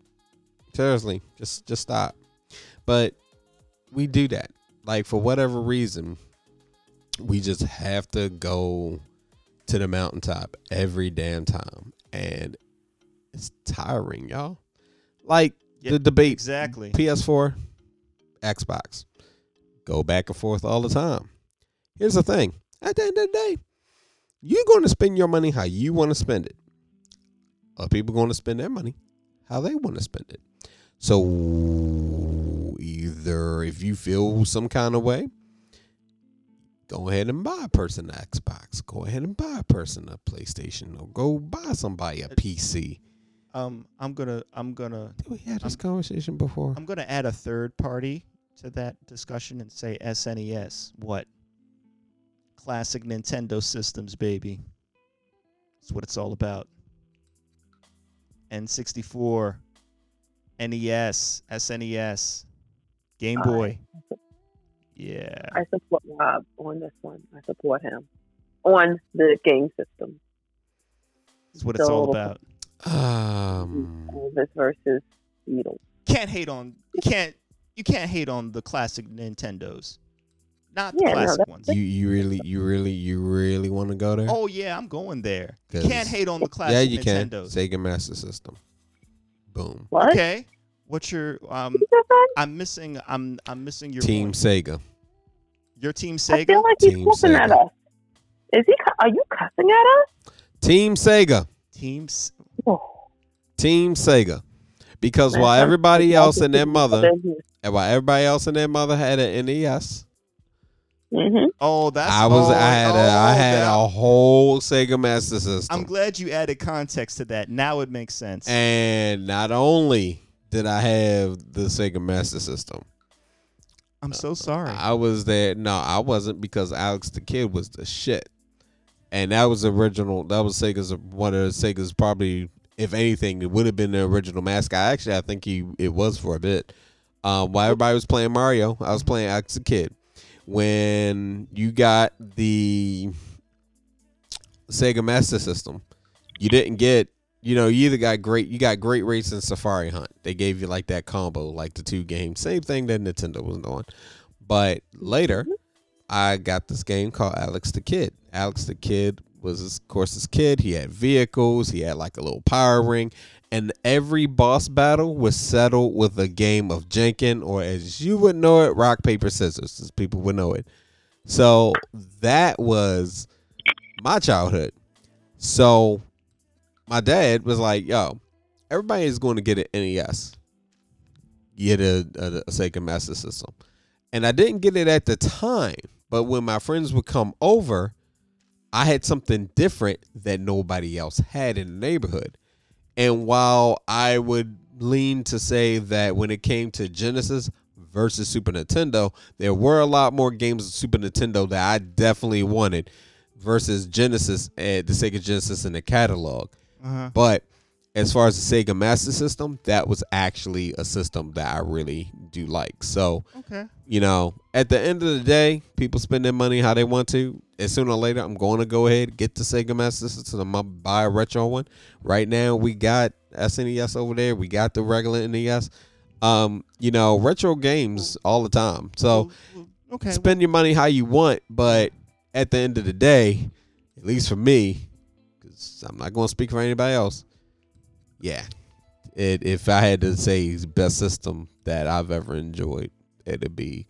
seriously, just just stop. But we do that. Like for whatever reason, we just have to go to the mountaintop every damn time. And it's tiring, y'all. Like Yeah, the debate exactly. PS4, Xbox. Go back and forth all the time. Here's the thing. At the end of the day, you're going to spend your money how you want to spend it. Other people going to spend their money how they want to spend it. So either if you feel some kind of way, go ahead and buy a person an Xbox. Go ahead and buy a person a PlayStation or go buy somebody a PC. Um, I'm gonna, I'm gonna, Did we had this I'm- conversation before? I'm gonna add a third party to that discussion and say SNES. What? Classic Nintendo systems, baby. That's what it's all about. N64, NES, SNES, Game I- Boy. Yeah. I support Rob on this one. I support him on the game system. That's what it's all about. Um, Elvis versus Beatles. Can't hate on you can't you can't hate on the classic Nintendos. Not the Yeah, classic that's- ones. you you really you really you really want to go there? Oh yeah, I'm going there. You 'Cause- can't hate on the classic yeah, you can. Sega Master System. Boom. What? Okay. What's your um Is that fun? I'm missing I'm I'm missing your Team point. Sega. Your team Sega. I Sega? feel like he's Team cussing at us. Is he? Are you cussing at us? Team Sega. Teams Oh, Team Sega. Because Man, while everybody else and their mother, and while everybody else and their mother had an NES, Mhm. Oh, that's I was oh, I had a, I oh, had that- a whole Sega Master System. I'm glad you added context to that. Now it makes sense. And not only did I have the Sega Master System. I'm so sorry. I was there. No, I wasn't because Alex the Kid was the shit, and that was original. That was Sega's one of Sega's probably, if anything, it would have been the original mascot. Actually, I think he it was for a bit. Um, while everybody was playing Mario, I was playing Alex the Kid. When you got the Sega Master System, you didn't get. You know, you either got great, you got Great Race and Safari Hunt. They gave you like that combo, like the two games. Same thing that Nintendo was doing. But later, I got this game called Alex the Kid. Alex the Kid was, of course, this kid. He had vehicles. He had like a little power ring, and every boss battle was settled with a game of Janken, or as you would know it, rock paper scissors, as people would know it. So that was my childhood. So my dad was like, "Yo, everybody is going to get an NES, get a, a, a Sega Master System," and I didn't get it at the time. But when my friends would come over, I had something different that nobody else had in the neighborhood. And while I would lean to say that when it came to Genesis versus Super Nintendo, there were a lot more games of Super Nintendo that I definitely wanted versus Genesis and the Sega Genesis in the catalog. Uh-huh. But as far as the Sega Master System, that was actually a system that I really do like. So, Okay. you know, at the end of the day, people spend their money how they want to. As sooner or later, I'm going to go ahead get the Sega Master System. I'm gonna buy a retro one. Right now, we got SNES over there. We got the regular NES. Um, you know, retro games all the time. So okay. spend your money how you want, but at the end of the day, at least for me, because I'm not going to speak for anybody else. Yeah, it if I had to say best system that I've ever enjoyed, it'd be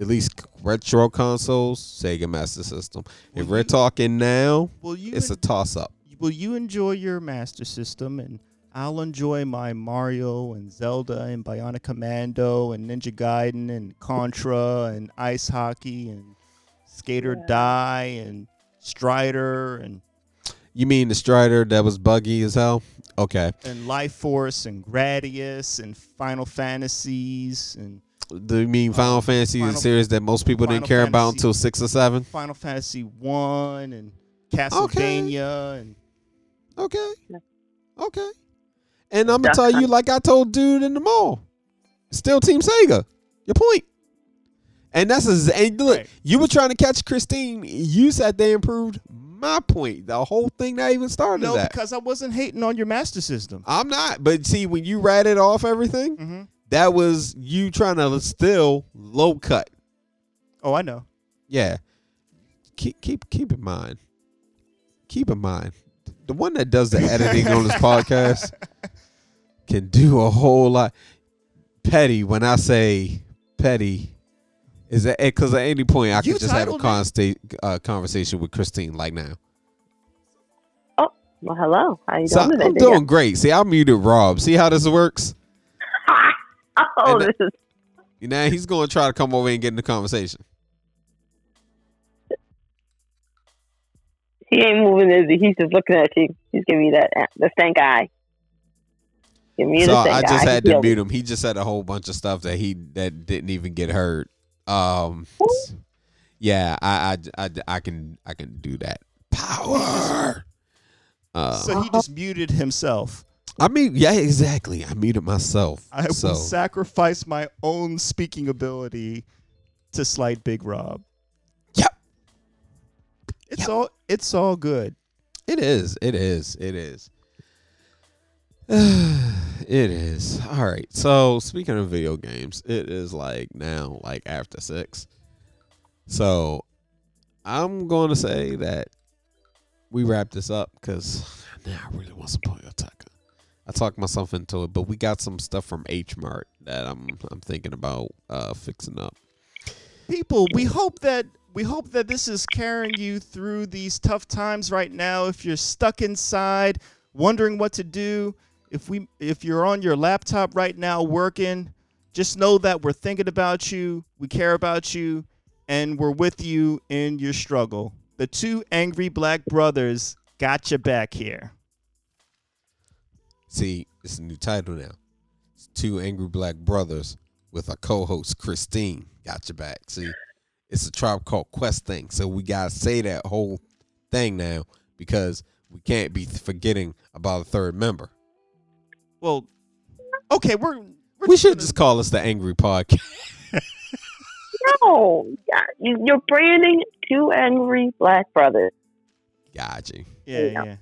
at least retro consoles, Sega Master System. If Well, we're you- talking now, Well, you it's a toss up. Will you enjoy your Master System, and I'll enjoy my Mario and Zelda and Bionic Commando and Ninja Gaiden and Contra and Ice Hockey and Skate or Yeah. Die and Strider and You mean the Strider that was buggy as hell? Okay. and Life Force and Gradius and Final Fantasies and Do you mean Final Fantasy, the Uh, Final- series that most people didn't Final care about until six or seven? Final Fantasy One and Castlevania and Okay. Yeah. Okay. And I'm gonna tell you, like I told dude in the mall, still Team Sega. Your point. And that's a, and look, Right. you were trying to catch Christine. You said they improved my point. The whole thing that even started no, that. because I wasn't hating on your Master System. I'm not. But see, when you ratted off everything, hmm that was you trying to still low cut. Oh, I know. Yeah. Keep keep keep in mind. Keep in mind. The one that does the [LAUGHS] editing on this podcast can do a whole lot. Petty, when I say petty, is that because at any point I You could just have a consta- uh, conversation with Christine like now. Oh well, hello. How you So doing today? I'm doing great. See, I muted Rob. See how this works? [LAUGHS] oh, And this is You know, he's going to try to come over and get in the conversation. he ain't moving, is he? He's just looking at you. He's giving you that the stank eye. Give me so the stank I just eye. had He to killed mute him. He just said a whole bunch of stuff that he that didn't even get heard. Um, yeah, I, I, I, I can I can do that. Power. Uh, So he just muted himself. I mean, yeah, exactly. I muted myself. I so will sacrifice my own speaking ability to slight Big Rob. Yep. It's Yep. all it's all good. it is. It is. It is. [SIGHS] [SIGHS] it is. All right. So speaking of video games, it is like now like after six. So I'm going to say that we wrap this up because [SIGHS] now I really want some Pollo Taco. I talked myself into it, but we got some stuff from H Mart that I'm I'm thinking about uh, fixing up. People, we hope that we hope that this is carrying you through these tough times right now. If you're stuck inside, wondering what to do, if we if you're on your laptop right now working, just know that we're thinking about you, we care about you, and we're with you in your struggle. The two angry black brothers got your back here. See, it's a new title now. It's two angry black brothers with our co-host Christine. Got your back. See, it's a tribe called Quest thing, so we gotta say that whole thing now because we can't be forgetting about a third member. Well, okay, we're, we're We should gonna- just call us the Angry Podcast. No, yeah, you- you're branding two angry black brothers. Got you. yeah, yeah.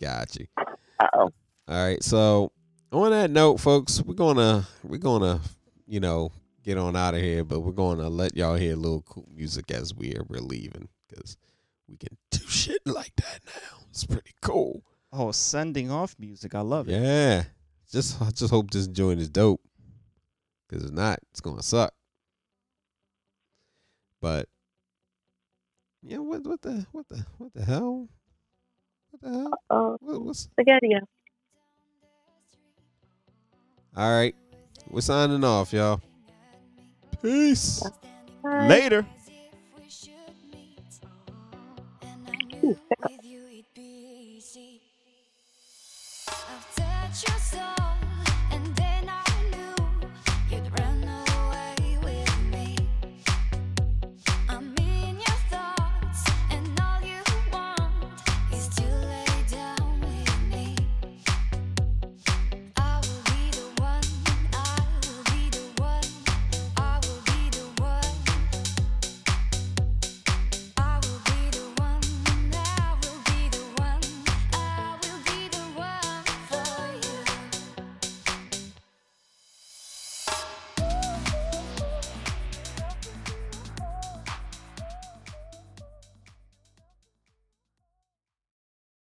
Got you. Uh oh. All right. So on that note, folks, we're gonna we're gonna you know get on out of here, but we're gonna let y'all hear a little cool music as we are we're leaving because we can [LAUGHS] do shit like that now. It's pretty cool. Oh, sending off music. I love it. Yeah. Just I just hope this joint is dope. Cause if not, it's gonna suck. But yeah, what what the what the what the hell? What the hell? Uh, What, what's spaghetti. all right? We're signing off, y'all. Peace. Bye. Later. Ooh,